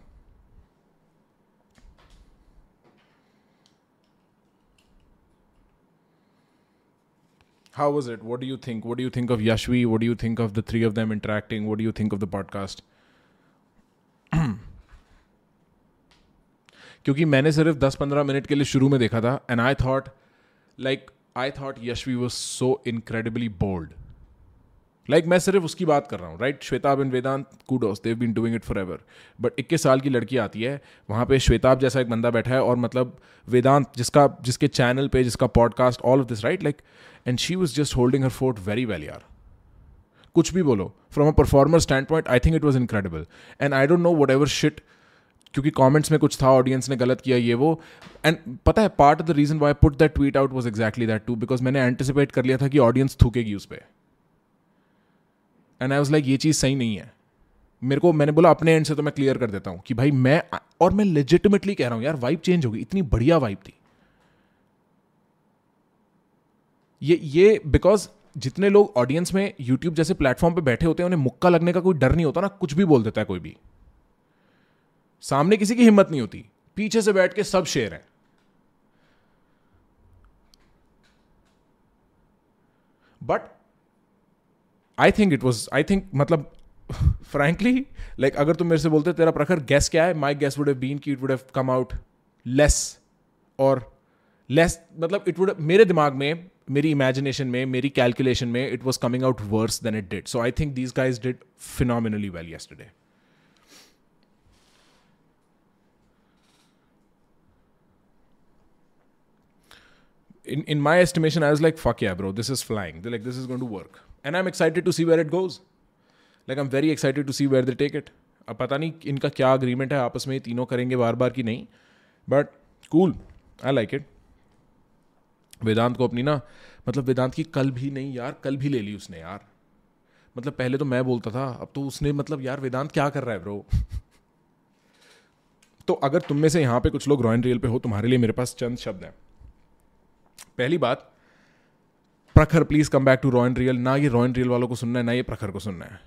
How was it what do you think what you think of Yashvi what do you think of the three of them interacting what do you think of the podcast क्योंकि मैंने सिर्फ़ 10-15 मिनट के लिए शुरू में देखा था and I thought like I thought Yashvi was so incredibly bold like मैं सिर्फ़ उसकी बात कर रहा हूँ right Shwetabh and Vedant kudos they've been doing it forever but इक्कीस साल की लड़की आती है, वहाँ पे श्वेताब जैसा एक बंदा बैठा है, और मतलब वेदांत जिसका, जिसके चैनल पे, जिसका podcast all of this right like and she was just holding her fort very well यार कुछ भी बोलो from a performer standpoint I think it was incredible and I don't know whatever shit क्योंकि comments में कुछ था audience ने गलत किया ये वो। एंड पता है part of the reason why put that tweet out was exactly that too because मैंने एंटिसिपेट कर लिया था कि ऑडियंस थूकेगी उस पर एंड आई वॉज़ लाइक ये चीज़ सही नहीं है। मेरे को, मैंने बोला, अपने एंड से तो मैं क्लियर कर देता हूँ कि भाई मैं, और मैं लेजिटिमेटली कह रहा हूँ, यार वाइब चेंज होगी। इतनी बढ़िया वाइब थी। ये ये बिकॉज़ जितने लोग ऑडियंस में यूट्यूब जैसे प्लेटफॉर्म पे बैठे होते हैं, उन्हें मुक्का लगने का कोई डर नहीं होता ना, कुछ भी बोल देता है कोई भी। सामने किसी की हिम्मत नहीं होती। पीछे से बैठ के सब शेर हैं। But I think it was I think मतलब फ्रेंकली लाइक अगर तुम मेरे से बोलते तेरा प्रखर गैस क्या है? माई गैस वुड बीन की it would come out less और लेस मतलब इट वुड मेरे दिमाग में, मेरी इमेजिनेशन में, मेरी कैलकुलेशन में it was coming out worse than it did so I think these guys did phenomenally well yesterday. In, in my estimation, I was like, fuck yeah, bro, this is flying. They're like, this is going to work. And I'm excited to see where it goes. Like, I'm very excited to see where they take it. अब पता नहीं इनका क्या agreement है आपस में तीनों करेंगे बार बार की नहीं but cool I like it Vedant को अपनी ना मतलब वेदांत की कल भी नहीं यार कल भी ले ली उसने यार मतलब पहले तो मैं बोलता था अब तो उसने मतलब यार वेदांत क्या कर रहा है ब्रो तो अगर तुम में से यहाँ पे कुछ लोग रॉयल रियल पे हो तुम्हारे लिए मेरे पास चंद शब्द हैं पहली बात, Prakhar please come back to raw and real ना ये रॉयन रियल वालों को सुनना है, ना ये प्रखर को सुनना है।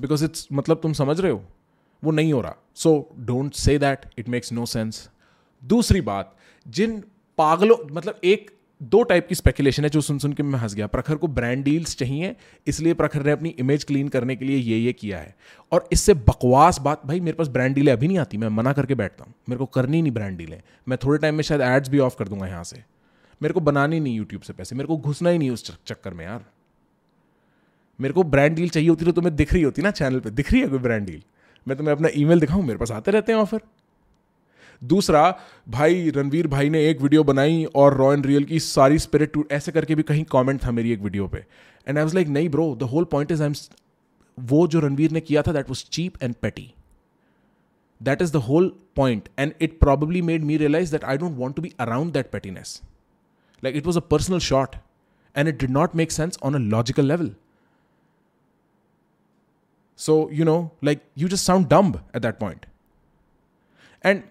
बिकॉज़ इट्स मतलब तुम समझ रहे हो, वो नहीं हो रहा। So don't say that it makes no sense दूसरी बात, जिन पागलों मतलब एक, दो टाइप की स्पेकुलेशन है जो सुन सुन के मैं हंस गया। प्रखर को ब्रांड डील्स चाहिए, इसलिए प्रखर ने अपनी इमेज क्लीन करने के लिए ये ये किया है। और इससे बकवास बात, भाई, मेरे पास ब्रांड डीलें अभी नहीं आती। मैं मना करके बैठता हूँ। मेरे को करनी नहीं ब्रांड डीलें मैं थोड़े टाइम में शायद एड्स भी ऑफ़ कर दूँगा यहाँ से। मेरे को बनानी नहीं यूट्यूब से पैसे, मेरे को घुसना ही नहीं उस चक्कर में यार। मेरे को ब्रांड डील चाहिए होती तो तुम्हें दिख रही होती ना चैनल पे, दिख रही है कोई ब्रांड डील मैं तुम्हें अपना ईमेल दिखाऊँ, मेरे पास आते रहते हैं ऑफ़र दूसरा, भाई रणवीर भाई ने एक वीडियो बनाई और रॉ एंड रियल की सारी स्पिरिट टू ऐसे करके भी कहीं कमेंट था मेरी एक वीडियो पे। एंड आई वाज लाइक नहीं bro the whole point is I am वो जो रणवीर ने किया था that was cheap and petty that is the whole point and it probably made me realise that I don't want to be around that pettiness Like it was a personal shot. And it did not make sense on a logical level. So, you know, like you just sound dumb at that point. And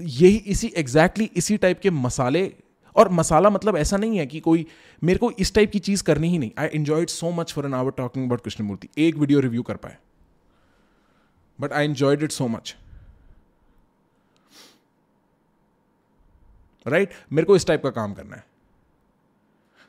यही इसी exactly exactly इसी type के मसाले और मसाला मतलब ऐसा नहीं है कि कोई मेरे को इस टाइप की चीज़ करनी ही नहीं। I it so much for an hour talking about Krishnamurti एक वीडियो रिव्यू कर पाए। But I enjoyed it so much right right? मेरे को इस टाइप का काम करना है।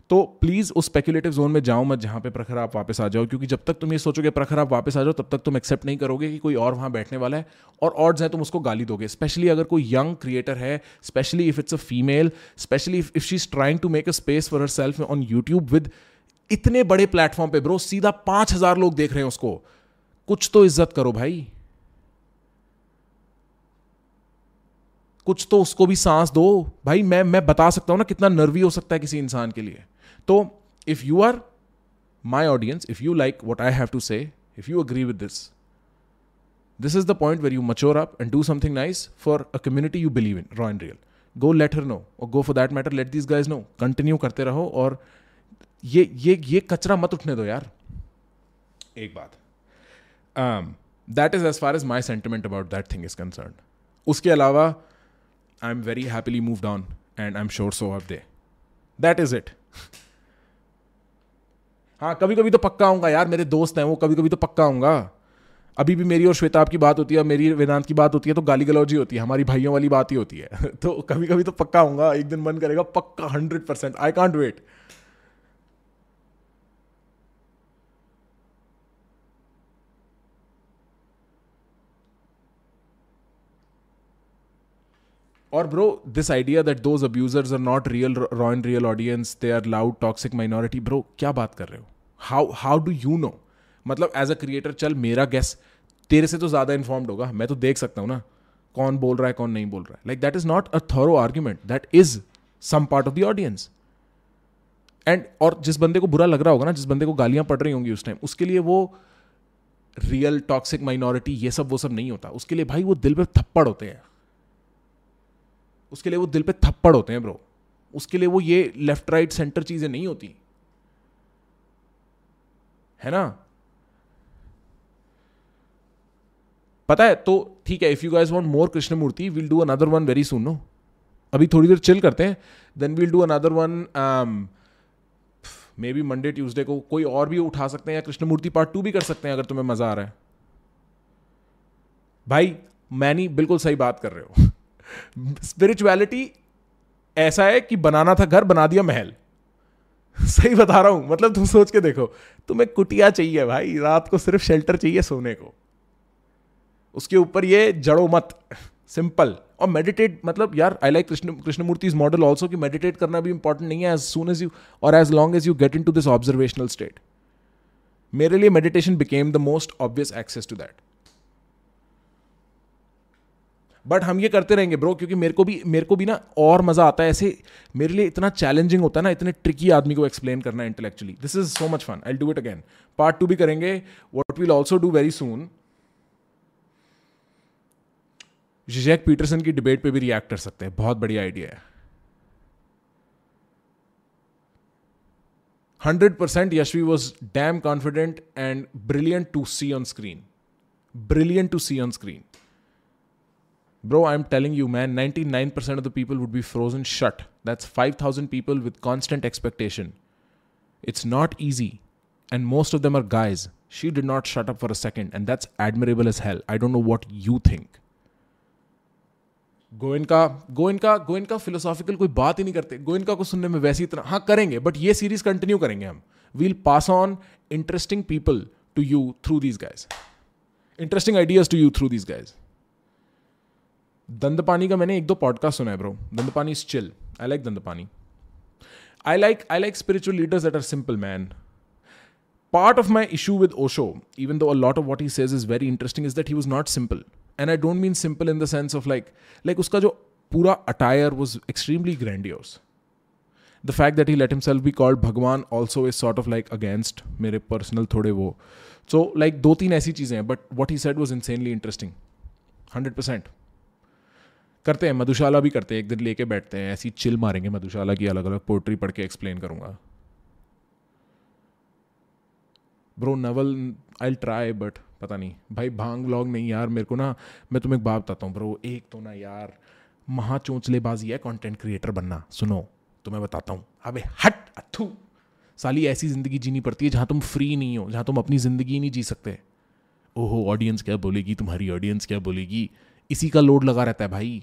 तो प्लीज़ उस स्पेकुलेटिव जोन में जाओ मत जहाँ पे प्रखर आप वापस आ जाओ, क्योंकि जब तक तुम ये सोचोगे प्रखर आप वापस आ जाओ, तब तक तुम एक्सेप्ट नहीं करोगे कि कोई और वहाँ बैठने वाला है और ऑर्ड्स हैं तुम उसको गाली दोगे। स्पेशली अगर कोई यंग क्रिएटर है specially if it's a female specially if she is trying to make a space for her self on YouTube with इतने बड़े प्लेटफॉर्म पे ब्रो सीधा पाँच हज़ार लोग देख रहे हैं उसको। कुछ तो इज़्ज़त करो भाई। कुछ तो उसको भी सांस दो। भाई, मैं मैं बता सकता हूँ ना कितना नर्वी हो सकता है किसी इंसान के लिए। तो if you are my audience if you like what I have to say if you agree with this this is the point where you mature up and do something nice for a community you believe in raw and real go let her know और go for that matter let this guys know continue करते रहो और ये ये ये कचरा मत उठने दो यार। एक बात। That is as far as my sentiment about that thing is concern उसके अलावा very happily move on and I am sure so of they that is it हाँ कभी कभी तो पक्का आऊँगा यार, मेरे दोस्त हैं वो कभी कभी तो पक्का आऊँगा। अभी भी मेरी और श्वेताब की बात होती है मेरी वेदांत की बात होती है तो गाली गलौजी होती है, हमारी भाइयों वाली बात ही होती है। तो कभी कभी तो पक्का आऊँगा, एक दिन मन करेगा, पक्का hundred percent I can't wait और bro this idea that those abusers are not real in real audience they are loud toxic minority bro क्या बात कर रहे हो? How how do you know मतलब एज अ क्रिएटर चल मेरा guess तेरे से तो ज़्यादा इन्फॉर्म्ड होगा, मैं तो देख सकता हूँ ना, कौन बोल रहा है, कौन नहीं बोल रहा है। Like that is not a thorough argument that is some part of the audience and और जिस बंदे को बुरा लग रहा होगा ना, जिस बंदे को गालियाँ पड़ रही होंगी उस टाइम उसके लिए वो रियल टॉक्सिक माइनॉरिटी ये सब, वो सब नहीं होता। उसके लिए भाई वो दिल पे थप्पड़ होते हैं। उसके लिए वो दिल पे थप्पड़ होते हैं ब्रो उसके लिए वो ये लेफ़्ट राइट सेंटर चीज़ें नहीं होती। है ना? पता है तो ठीक है if you guys want more Krishnamurti will do another one very soon no अभी थोड़ी देर चिल करते हैं then will do another one maybe Monday Tuesday को कोई और भी उठा सकते हैं या कृष्ण मूर्ति पार्ट टू भी कर सकते हैं, अगर तुम्हें मज़ा आ रहा है। भाई मैं नहीं बिल्कुल सही बात कर रहे हो। स्पिरिचुअलिटी ऐसा है कि बनाना था घर, बना दिया महल। सही बता रहा हूँ मतलब तुम सोच के देखो, तुम्हें कुटिया चाहिए भाई, रात को सिर्फ़ शेल्टर चाहिए सोने को। उसके ऊपर ये जड़ो मत सिंपल और मेडिटेट मतलब यार I like Krishna Krishnamurti is model also कि मेडिटेट करना भी इंपॉर्टेंट नहीं है as soon as you or as long as you get into this observational state मेरे लिए meditation became the most obvious access to that but हम ये करते रहेंगे ब्रो क्योंकि मेरे को भी, मेरे को भी ना और मज़ा आता है ऐसे, मेरे लिए इतना चैलेंजिंग होता है ना, इतने ट्रिकी आदमी को एक्सप्लेन करना intellectually this is so much fun I do it again part two भी करेंगे what will also do very soon Zizek Peterson की डिबेट पे भी रिएक्ट कर सकते हैं, बहुत बढ़िया आइडिया है. Hundred percent Yashvi was damn confident and brilliant to see on screen brilliant to see on screen Bro, I'm telling you, man, 99% of the people would be frozen shut. That's 5,000 people with constant expectation. It's not easy. And most of them are guys. She did not shut up for a second. And that's admirable as hell. I don't know what you think. Goenka Goenka Goenka philosophical कोई बात ही नहीं करते गोइनका को सुनने में वैसे इतना हाँ करेंगे बट ये सीरीज़ कंटिन्यू करेंगे हम we'll pass on interesting people to you through these guys interesting ideas to you through these guys Dandapani का मैंने एक दो पॉडकास्ट सुना है ब्रो दंद पानी is chill I like Dandapani I like I like spiritual leaders that are simple man part of my issue with Osho even though a lot of what he says is very interesting is that he was not simple and I don't mean simple in the sense of like like उसका जो पूरा attire was extremely grandiose the fact that he let himself be called Bhagwan also is sort of like against मेरे personal थोड़े वो so like दो तीन ऐसी चीज़ें हैं but what he said was insanely interesting hundred percent करते हैं, मधुशाला भी करते हैं, एक दिन लेके बैठते हैं, ऐसी चिल मारेंगे मधुशाला की अलग अलग पोट्री पढ़ के एक्सप्लेन करूँगा। Bro Naval I try but पता नहीं। भाई, भाँग व्लॉग नहीं यार, मेरे को ना, मैं तुम्हें एक बात बताता हूँ ब्रो एक तो ना यार महा चोंचलेबाजी है कंटेंट क्रिएटर बनना, सुनो तो मैं बताता हूँ। अबे, हट, अथू। साली, ऐसी ज़िंदगी जीनी पड़ती है जहाँ तुम फ्री नहीं हो, जहाँ तुम अपनी ज़िंदगी नहीं जी सकते। ओहो ऑडियंस क्या बोलेगी? तुम्हारी ऑडियंस क्या बोलेगी? इसी का लोड लगा रहता है, भाई।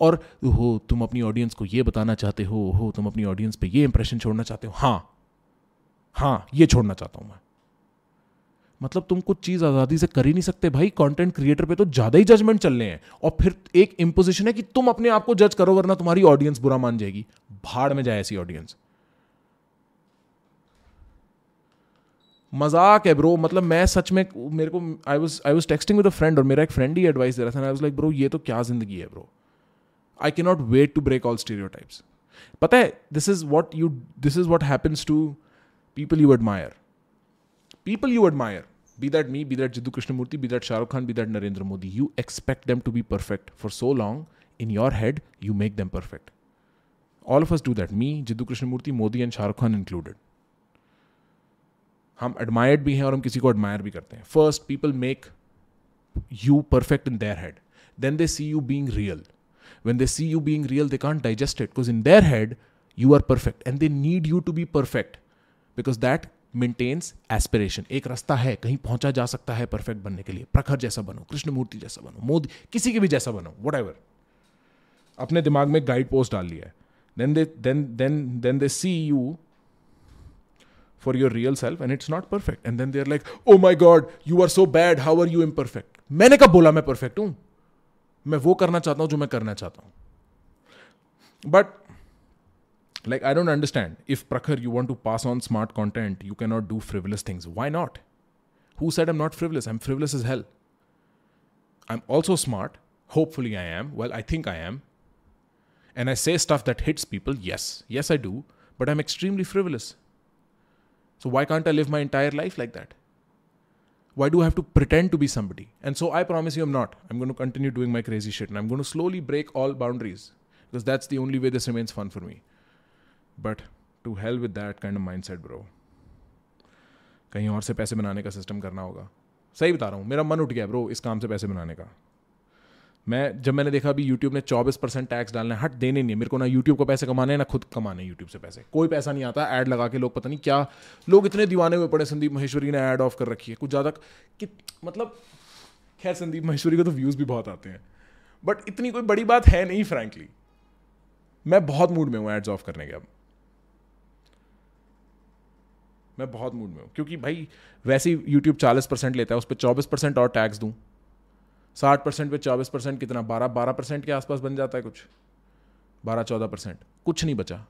और हो तुम अपनी ऑडियंस को ये बताना चाहते हो हो तुम अपनी ऑडियंस पे ये इंप्रेशन छोड़ना चाहते हो। हाँ हाँ ये छोड़ना चाहता हूँ मैं। मतलब तुम कुछ चीज़ आज़ादी से कर ही नहीं सकते भाई कंटेंट क्रिएटर पे तो ज़्यादा ही जजमेंट चल रहे हैं। और फिर एक इंपोजिशन है कि तुम अपने आप को जज करो, वरना तुम्हारी ऑडियंस बुरा मान जाएगी। भाड़ में जाए ऐसी ऑडियंस मज़ाक है ब्रो मतलब मैं सच में, मेरे को I was I was texting with a friend और मेरा एक फ्रेंड ही एडवाइस दे रहा था आई वाज लाइक ब्रो, ये तो क्या ज़िंदगी है bro I can not wait to break all stereotypes पता है this is what you this is what happens to people you admire people you admire be that me be that Jiddu Krishnamurti be that Shahrukh Khan be that Narendra Modi you expect them to be perfect for so long in your head you make them perfect all of us do that me Jiddu Krishnamurti Modi and Shahrukh Khan included हम admired भी हैं और हम किसी को admire भी करते हैं। First people make you perfect in their head then they see you being real when they see you being real, they can't digest it because in their head, you are perfect and they need you to be perfect because that maintains aspiration एक रास्ता है कहीं पहुँचा जा सकता है perfect बनने के लिए। प्रखर जैसा बनो कृष्णमूर्ति जैसा बनो मोदी किसी के भी जैसा बनो वट अपने दिमाग में गाइड पोस्ट डाल लिया है। Then they then then then they see you for your real self and it's not perfect and then they are like oh my God you are so bad how are you imperfect मैंने कब बोला मैं perfect हूँ? मैं वो करना चाहता हूँ जो मैं करना चाहता हूँ. But like I don't understand if Prakhar you want to pass on smart content you can not do frivolous things why not who said I'm not frivolous I am frivolous as hell I am also smart hopefully I am well I think I am and I say stuff that hits people yes yes I do but I am extremely frivolous so why can't I live my entire life like that Why do I have to pretend to be somebody? And so, I promise you, I'm not. I'm going to continue doing my crazy shit. And I'm going to slowly break all boundaries because that's the only way this remains fun for me. But to help with that kind of mindset bro कहीं और से पैसे बनाने का system करना होगा सही बता रहा हूँ मेरा मन उठ गया ब्रो इस काम से पैसे बनाने का मैं, जब मैंने देखा अभी यूट्यूब ने चौबीस परसेंट टैक्स डालना है, हट, देने नहीं है। मेरे को ना यूट्यूब को पैसे कमाने हैं, ना खुद कमाने यूट्यूब से पैसे। कोई पैसा नहीं आता ऐड लगा के लोग पता नहीं क्या, लोग इतने दीवाने हुए पड़े संदीप महेश्वरी ने ऐड ऑफ़ कर रखी है। कुछ ज़्यादा कि मतलब खैर, संदीप महेश्वरी को तो व्यूज़ भी बहुत आते हैं। बट इतनी कोई बड़ी बात है नहीं फ्रैंकली मैं बहुत मूड में हूँ एड्स ऑफ़ करने के अब। मैं बहुत मूड में हूँ, क्योंकि भाई, वैसे ही यूट्यूब चालीस परसेंट लेता है, उस पर चौबीस परसेंट और टैक्स दूँ। साठ परसेंट पे चौबीस परसेंट कितना? बारह बारह परसेंट के आसपास बन जाता है कुछ। बारह चौदह परसेंट। कुछ नहीं बचा।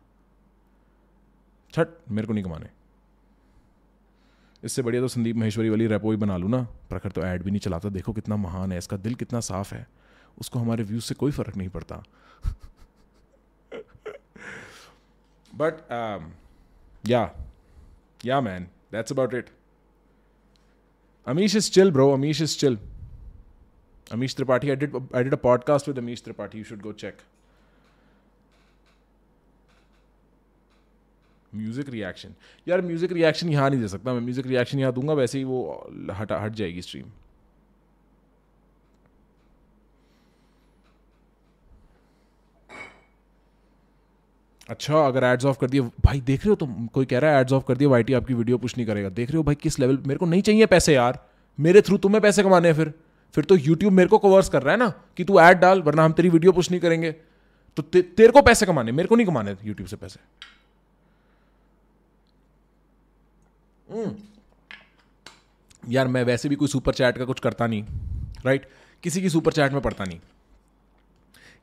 छठ मेरे को नहीं कमाने। इससे बढ़िया तो संदीप महेश्वरी वाली रेपो ही बना लूँ ना। प्रखर तो ऐड भी नहीं चलाता। देखो कितना महान है इसका दिल कितना साफ़ है। उसको हमारे व्यूज़ से कोई फ़र्क नहीं पड़ता। बट या yeah, man, that's about it. Amish is chill, bro. Amish is chill. Amish Tripathi. I did I did a podcast with Amish Tripathi. You should go check. Music reaction यार music reaction यहाँ नहीं दे सकता मैं। Music reaction यहाँ दूँगा, वैसे ही वो हटा, हट जाएगी स्ट्रीम अच्छा अगर एड्स ऑफ़ कर दिए, भाई देख रहे हो तुम? कोई कह रहा है एड्स ऑफ़ कर दिया वाई आपकी वीडियो पुश नहीं करेगा। देख रहे हो भाई किस लेवल मेरे को नहीं चाहिए पैसे यार। मेरे थ्रू तुम्हें पैसे कमाने हैं फिर। फिर तो यूट्यूब मेरे को कवर्स कर रहा है ना कि तू ऐड डाल वरना हम तेरी वीडियो पुश नहीं करेंगे। तो ते, तेरे को पैसे कमाने मेरे को नहीं कमाने यूट्यूब से पैसे। हम्म। यार मैं वैसे भी कोई सुपर चैट का कुछ करता नहीं राइट किसी की सुपर चैट में पढ़ता नहीं।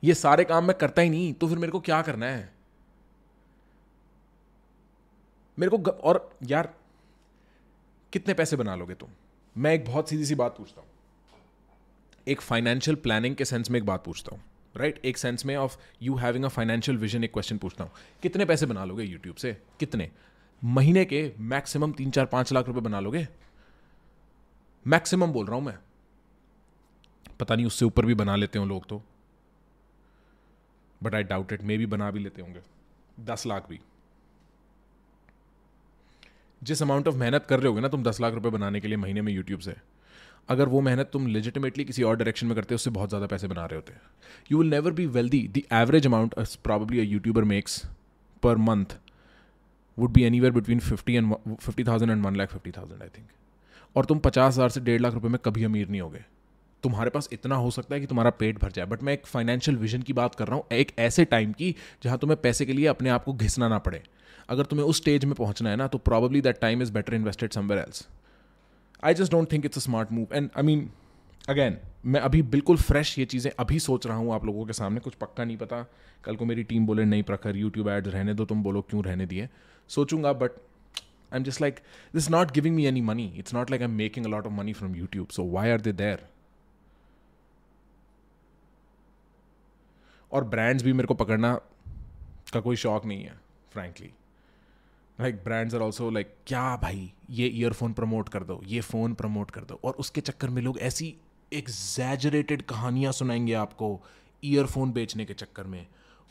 ये सारे काम मैं करता ही नहीं तो फिर मेरे को क्या करना है? मेरे को और यार कितने पैसे बना लोगे तुम? मैं एक बहुत सीधी सी बात पूछता हूँ। एक फाइनेंशियल प्लानिंग के सेंस में एक बात पूछता हूँ राइट right? एक सेंस में of you having a financial vision एक क्वेश्चन पूछता हूँ। कितने पैसे बना लोगे यूट्यूब से? कितने? महीने के मैक्सिमम तीन चार पाँच लाख रुपए बना लोगे? मैक्सिमम बोल रहा हूँ मैं। पता नहीं उससे ऊपर भी बना लेते हो लोग तो। बट आई डाउट इट मे भी बना भी लेते होंगे। दस लाख भी। जिस अमाउंट ऑफ़ मेहनत कर रहे होगे ना, तुम दस लाख रुपए बनाने के लिए महीने में यूट्यूब से। अगर वो मेहनत तुम लेजिटिमेटली किसी और डायरेक्शन में करते हो, उससे बहुत ज़्यादा पैसे बना रहे होते हैं। You will never be wealthy the average amount probably a YouTuber makes per month would be anywhere between fifty and fifty thousand and one lakh fifty thousand I think और तुम पचास हज़ार से डेढ़ लाख रुपये में कभी अमीर नहीं होगे। तुम्हारे पास इतना हो सकता है कि तुम्हारा पेट भर जाए बट मैं एक फाइनेंशियल विजन की बात कर रहा हूँ, एक ऐसे टाइम की जहाँ तुम्हें पैसे के लिए अपने आप को घिसना ना पड़े। अगर तुम्हें उस स्टेज में पहुँचना है ना तो probably that time is better invested somewhere else I just don't think it's a smart move and I mean again मैं अभी बिल्कुल फ्रेश ये चीज़ें अभी सोच रहा हूँ आप लोगों के सामने। कुछ पक्का नहीं पता। कल को मेरी टीम बोले, नहीं प्रखर यूट्यूब एड्स रहने दो, तुम बोलो क्यों रहने दिए? सोचूँगा but I am just like this not giving me any money it's not like I am making a lot of money from YouTube so why are they there और ब्रांड्स भी मेरे को पकड़ना का कोई शौक नहीं है frankly like brands are also like क्या भाई? ये ईयरफोन प्रमोट कर दो, ये फ़ोन प्रमोट कर दो. और उसके चक्कर में लोग ऐसी एग्जैजरेटेड कहानियाँ सुनाएँगे आपको ईयरफोन बेचने के चक्कर में।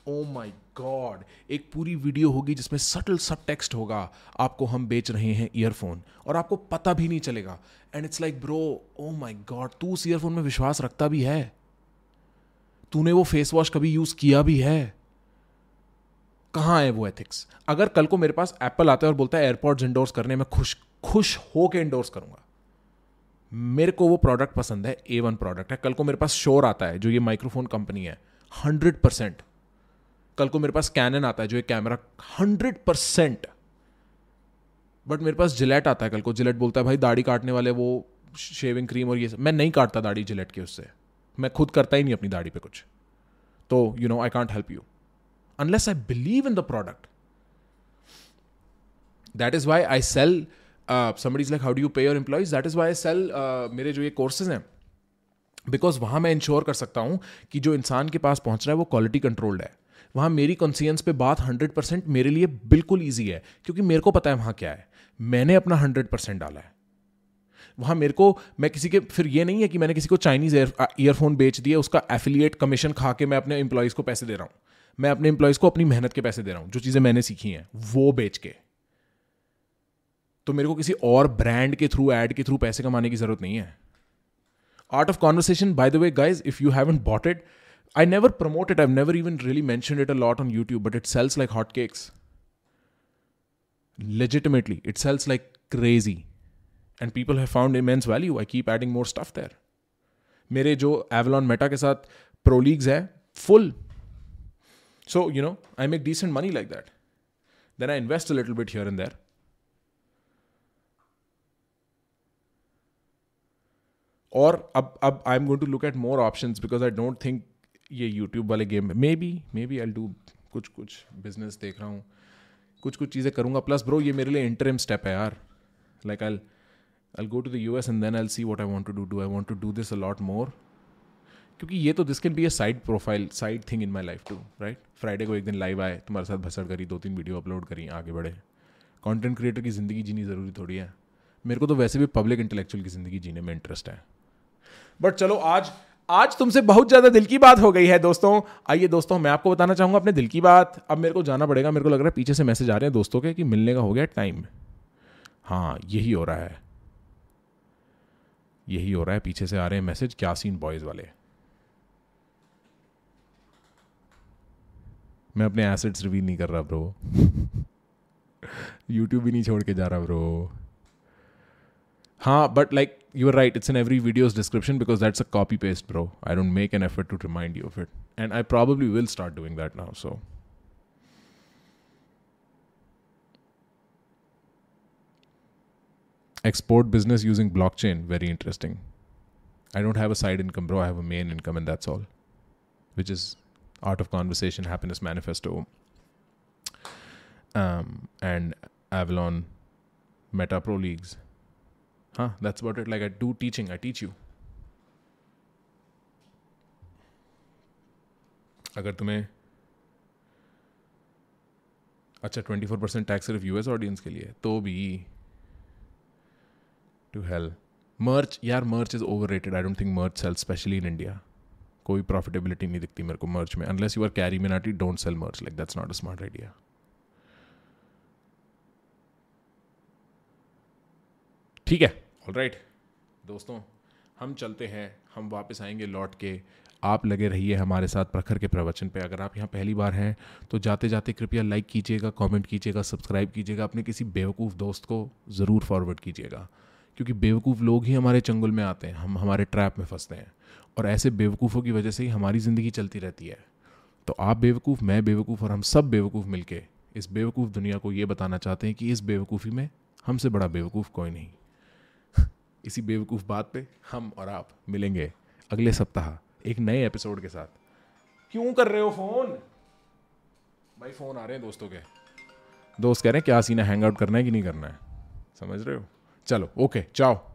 ओ माई गॉड एक पूरी वीडियो होगी जिसमें सटल सब टेक्स्ट होगा, आपको हम बेच रहे हैं ईयरफोन और आपको पता भी नहीं चलेगा। And it's like bro oh my God तू उस ईयरफोन में विश्वास रखता भी है? तूने वो फेस वॉश कभी यूज़ किया भी है? कहाँ है वो एथिक्स अगर कल को मेरे पास एप्पल आता है और बोलता है एयरपोर्ट्स इंडोर्स करने में खुश खुश हो के इंडोर्स करूँगा। मेरे को वो प्रोडक्ट पसंद है ए वन प्रोडक्ट है। कल को मेरे पास शोर आता है, जो ये माइक्रोफोन कंपनी है हंड्रेड परसेंट कल को मेरे पास कैनन आता है, जो ये कैमरा हंड्रेड परसेंट बट मेरे पास जिलेट आता है कल को। जिलेट बोलता है, भाई, दाढ़ी काटने वाले वो शेविंग क्रीम और ये सब मैं नहीं काटता दाढ़ी जिलेट के उससे। मैं खुद करता ही नहीं अपनी दाढ़ी पे कुछ। तो you know I can't help you unless I believe in the product that is why I sell somebody's like how do you pay your employees that is why I sell मेरे जो ये कोर्सेज हैं. Because वहाँ मैं ensure कर सकता हूँ कि जो इंसान के पास पहुँच रहा है वो क्वालिटी कंट्रोल्ड है. वहाँ मेरी कॉन्सियंस पे बात हंड्रेड परसेंट मेरे लिए बिल्कुल ईजी है, क्योंकि मेरे को पता है वहाँ क्या है. मैंने अपना हंड्रेड परसेंट डाला है. वहाँ मेरे को, मैं किसी के, फिर ये नहीं है कि मैंने किसी को चाइनीज़ ईयरफोन बेच दिया, उसका एफिलिएट कमीशन खा के मैं अपने एम्प्लॉयज़ को पैसे दे रहा हूँ. मैं अपने एम्प्लॉयज़ को अपनी मेहनत के पैसे दे रहा हूँ, जो चीज़ें मैंने सीखी हैं, वो बेच के। तो मेरे को किसी और ब्रांड के थ्रू एड के थ्रू पैसे कमाने की ज़रूरत नहीं है। Art of conversation by the way guys if you haven't bought it I never promote it I never even really mention it a lot on YouTube but it sells like hot cakes legitimately, it sells like crazy. And people have found immense value. I keep adding more stuff there. मेरे जो Avalon Meta के साथ प्रोलीग्स है full so you know I make decent money like that then I invest a little bit here and there और अब अब I am going to look at more options because I don't think ये YouTube वाले game में may be may be I do कुछ कुछ business देख रहा हूँ। कुछ कुछ चीज़ें करूँगा। प्लस ब्रो ये मेरे लिए इंटरम स्टेप है यार। Like I I go to the U S and then I see what I want to do do I want to do this a lot more क्योंकि ये तो this can be a side profile side thing in my life too right Friday को एक दिन live आए, तुम्हारे साथ भसड़ करी दो तीन वीडियो अपलोड करी, आगे बढ़े। कॉन्टेंट क्रिएटर की ज़िंदगी जीनी ज़रूरी थोड़ी है। मेरे को तो वैसे भी पब्लिक इंटेलेक्चुअल की ज़िंदगी जीने में इंटरेस्ट है। बट चलो, आज आज तुमसे बहुत ज़्यादा दिल की बात हो गई है, दोस्तों। आइए दोस्तों, मैं आपको बताना चाहूँगा अपने दिल की बात। अब मेरे को जाना पड़ेगा, मेरे को लग रहा है पीछे से मैसेज आ रहे हैं दोस्तों के कि मिलने का हो गया टाइम हाँ यही हो रहा है। यही हो रहा है, पीछे से आ रहे हैं मैसेज क्या सीन बॉयज़ वाले? मैं अपने एसेट्स रिवील नहीं कर रहा ब्रो यूट्यूब भी नहीं छोड़ के जा रहा ब्रो हाँ but like you are right it's in every video's description because that's a copy paste bro i don't make an effort to remind you of it and i probably will start doing that now so export business using blockchain very interesting i don't have a side income bro i have a main income and that's all which is um, and avalon meta pro leagues. हाँ that's about it like I do teaching teach you अगर तुम्हें अच्छा twenty four percent tax सिर्फ़ US audience के लिए तो भी to help merch यार merch is overrated I don't think merch sell specially in India कोई प्रॉफिटेबिलिटी नहीं दिखती मेरे को मर्च में unless you are Carry Minati don't sell merch like that's not a smart idea ठीक है? ऑल राइट दोस्तों, हम चलते हैं, हम वापस आएँगे लौट के। आप लगे रहिए हमारे साथ प्रखर के प्रवचन पे। अगर आप यहाँ पहली बार हैं तो जाते जाते कृपया लाइक कीजिएगा कमेंट कीजिएगा सब्सक्राइब कीजिएगा, अपने किसी बेवकूफ़ दोस्त को ज़रूर फॉरवर्ड कीजिएगा। क्योंकि बेवकूफ़ लोग ही हमारे चंगुल में आते हैं, हम हमारे ट्रैप में फंसते हैं। और ऐसे बेवकूफ़ों की वजह से ही हमारी ज़िंदगी चलती रहती है। तो आप बेवकूफ़, मैं बेवकूफ़ और हम सब बेवकूफ़ मिलके इस बेवकूफ़ दुनिया को ये बताना चाहते हैं कि इस बेवकूफ़ी में हमसे बड़ा बेवकूफ़ कोई नहीं। इसी बेवकूफ़ बात पे हम और आप मिलेंगे अगले सप्ताह एक नए एपिसोड के साथ। क्यों कर रहे हो फ़ोन? भाई फ़ोन आ रहे हैं दोस्तों के। दोस्त कह रहे हैं, क्या सीना हैंग आउट करना है कि नहीं करना है? समझ रहे हो? चलो ओके चाओ।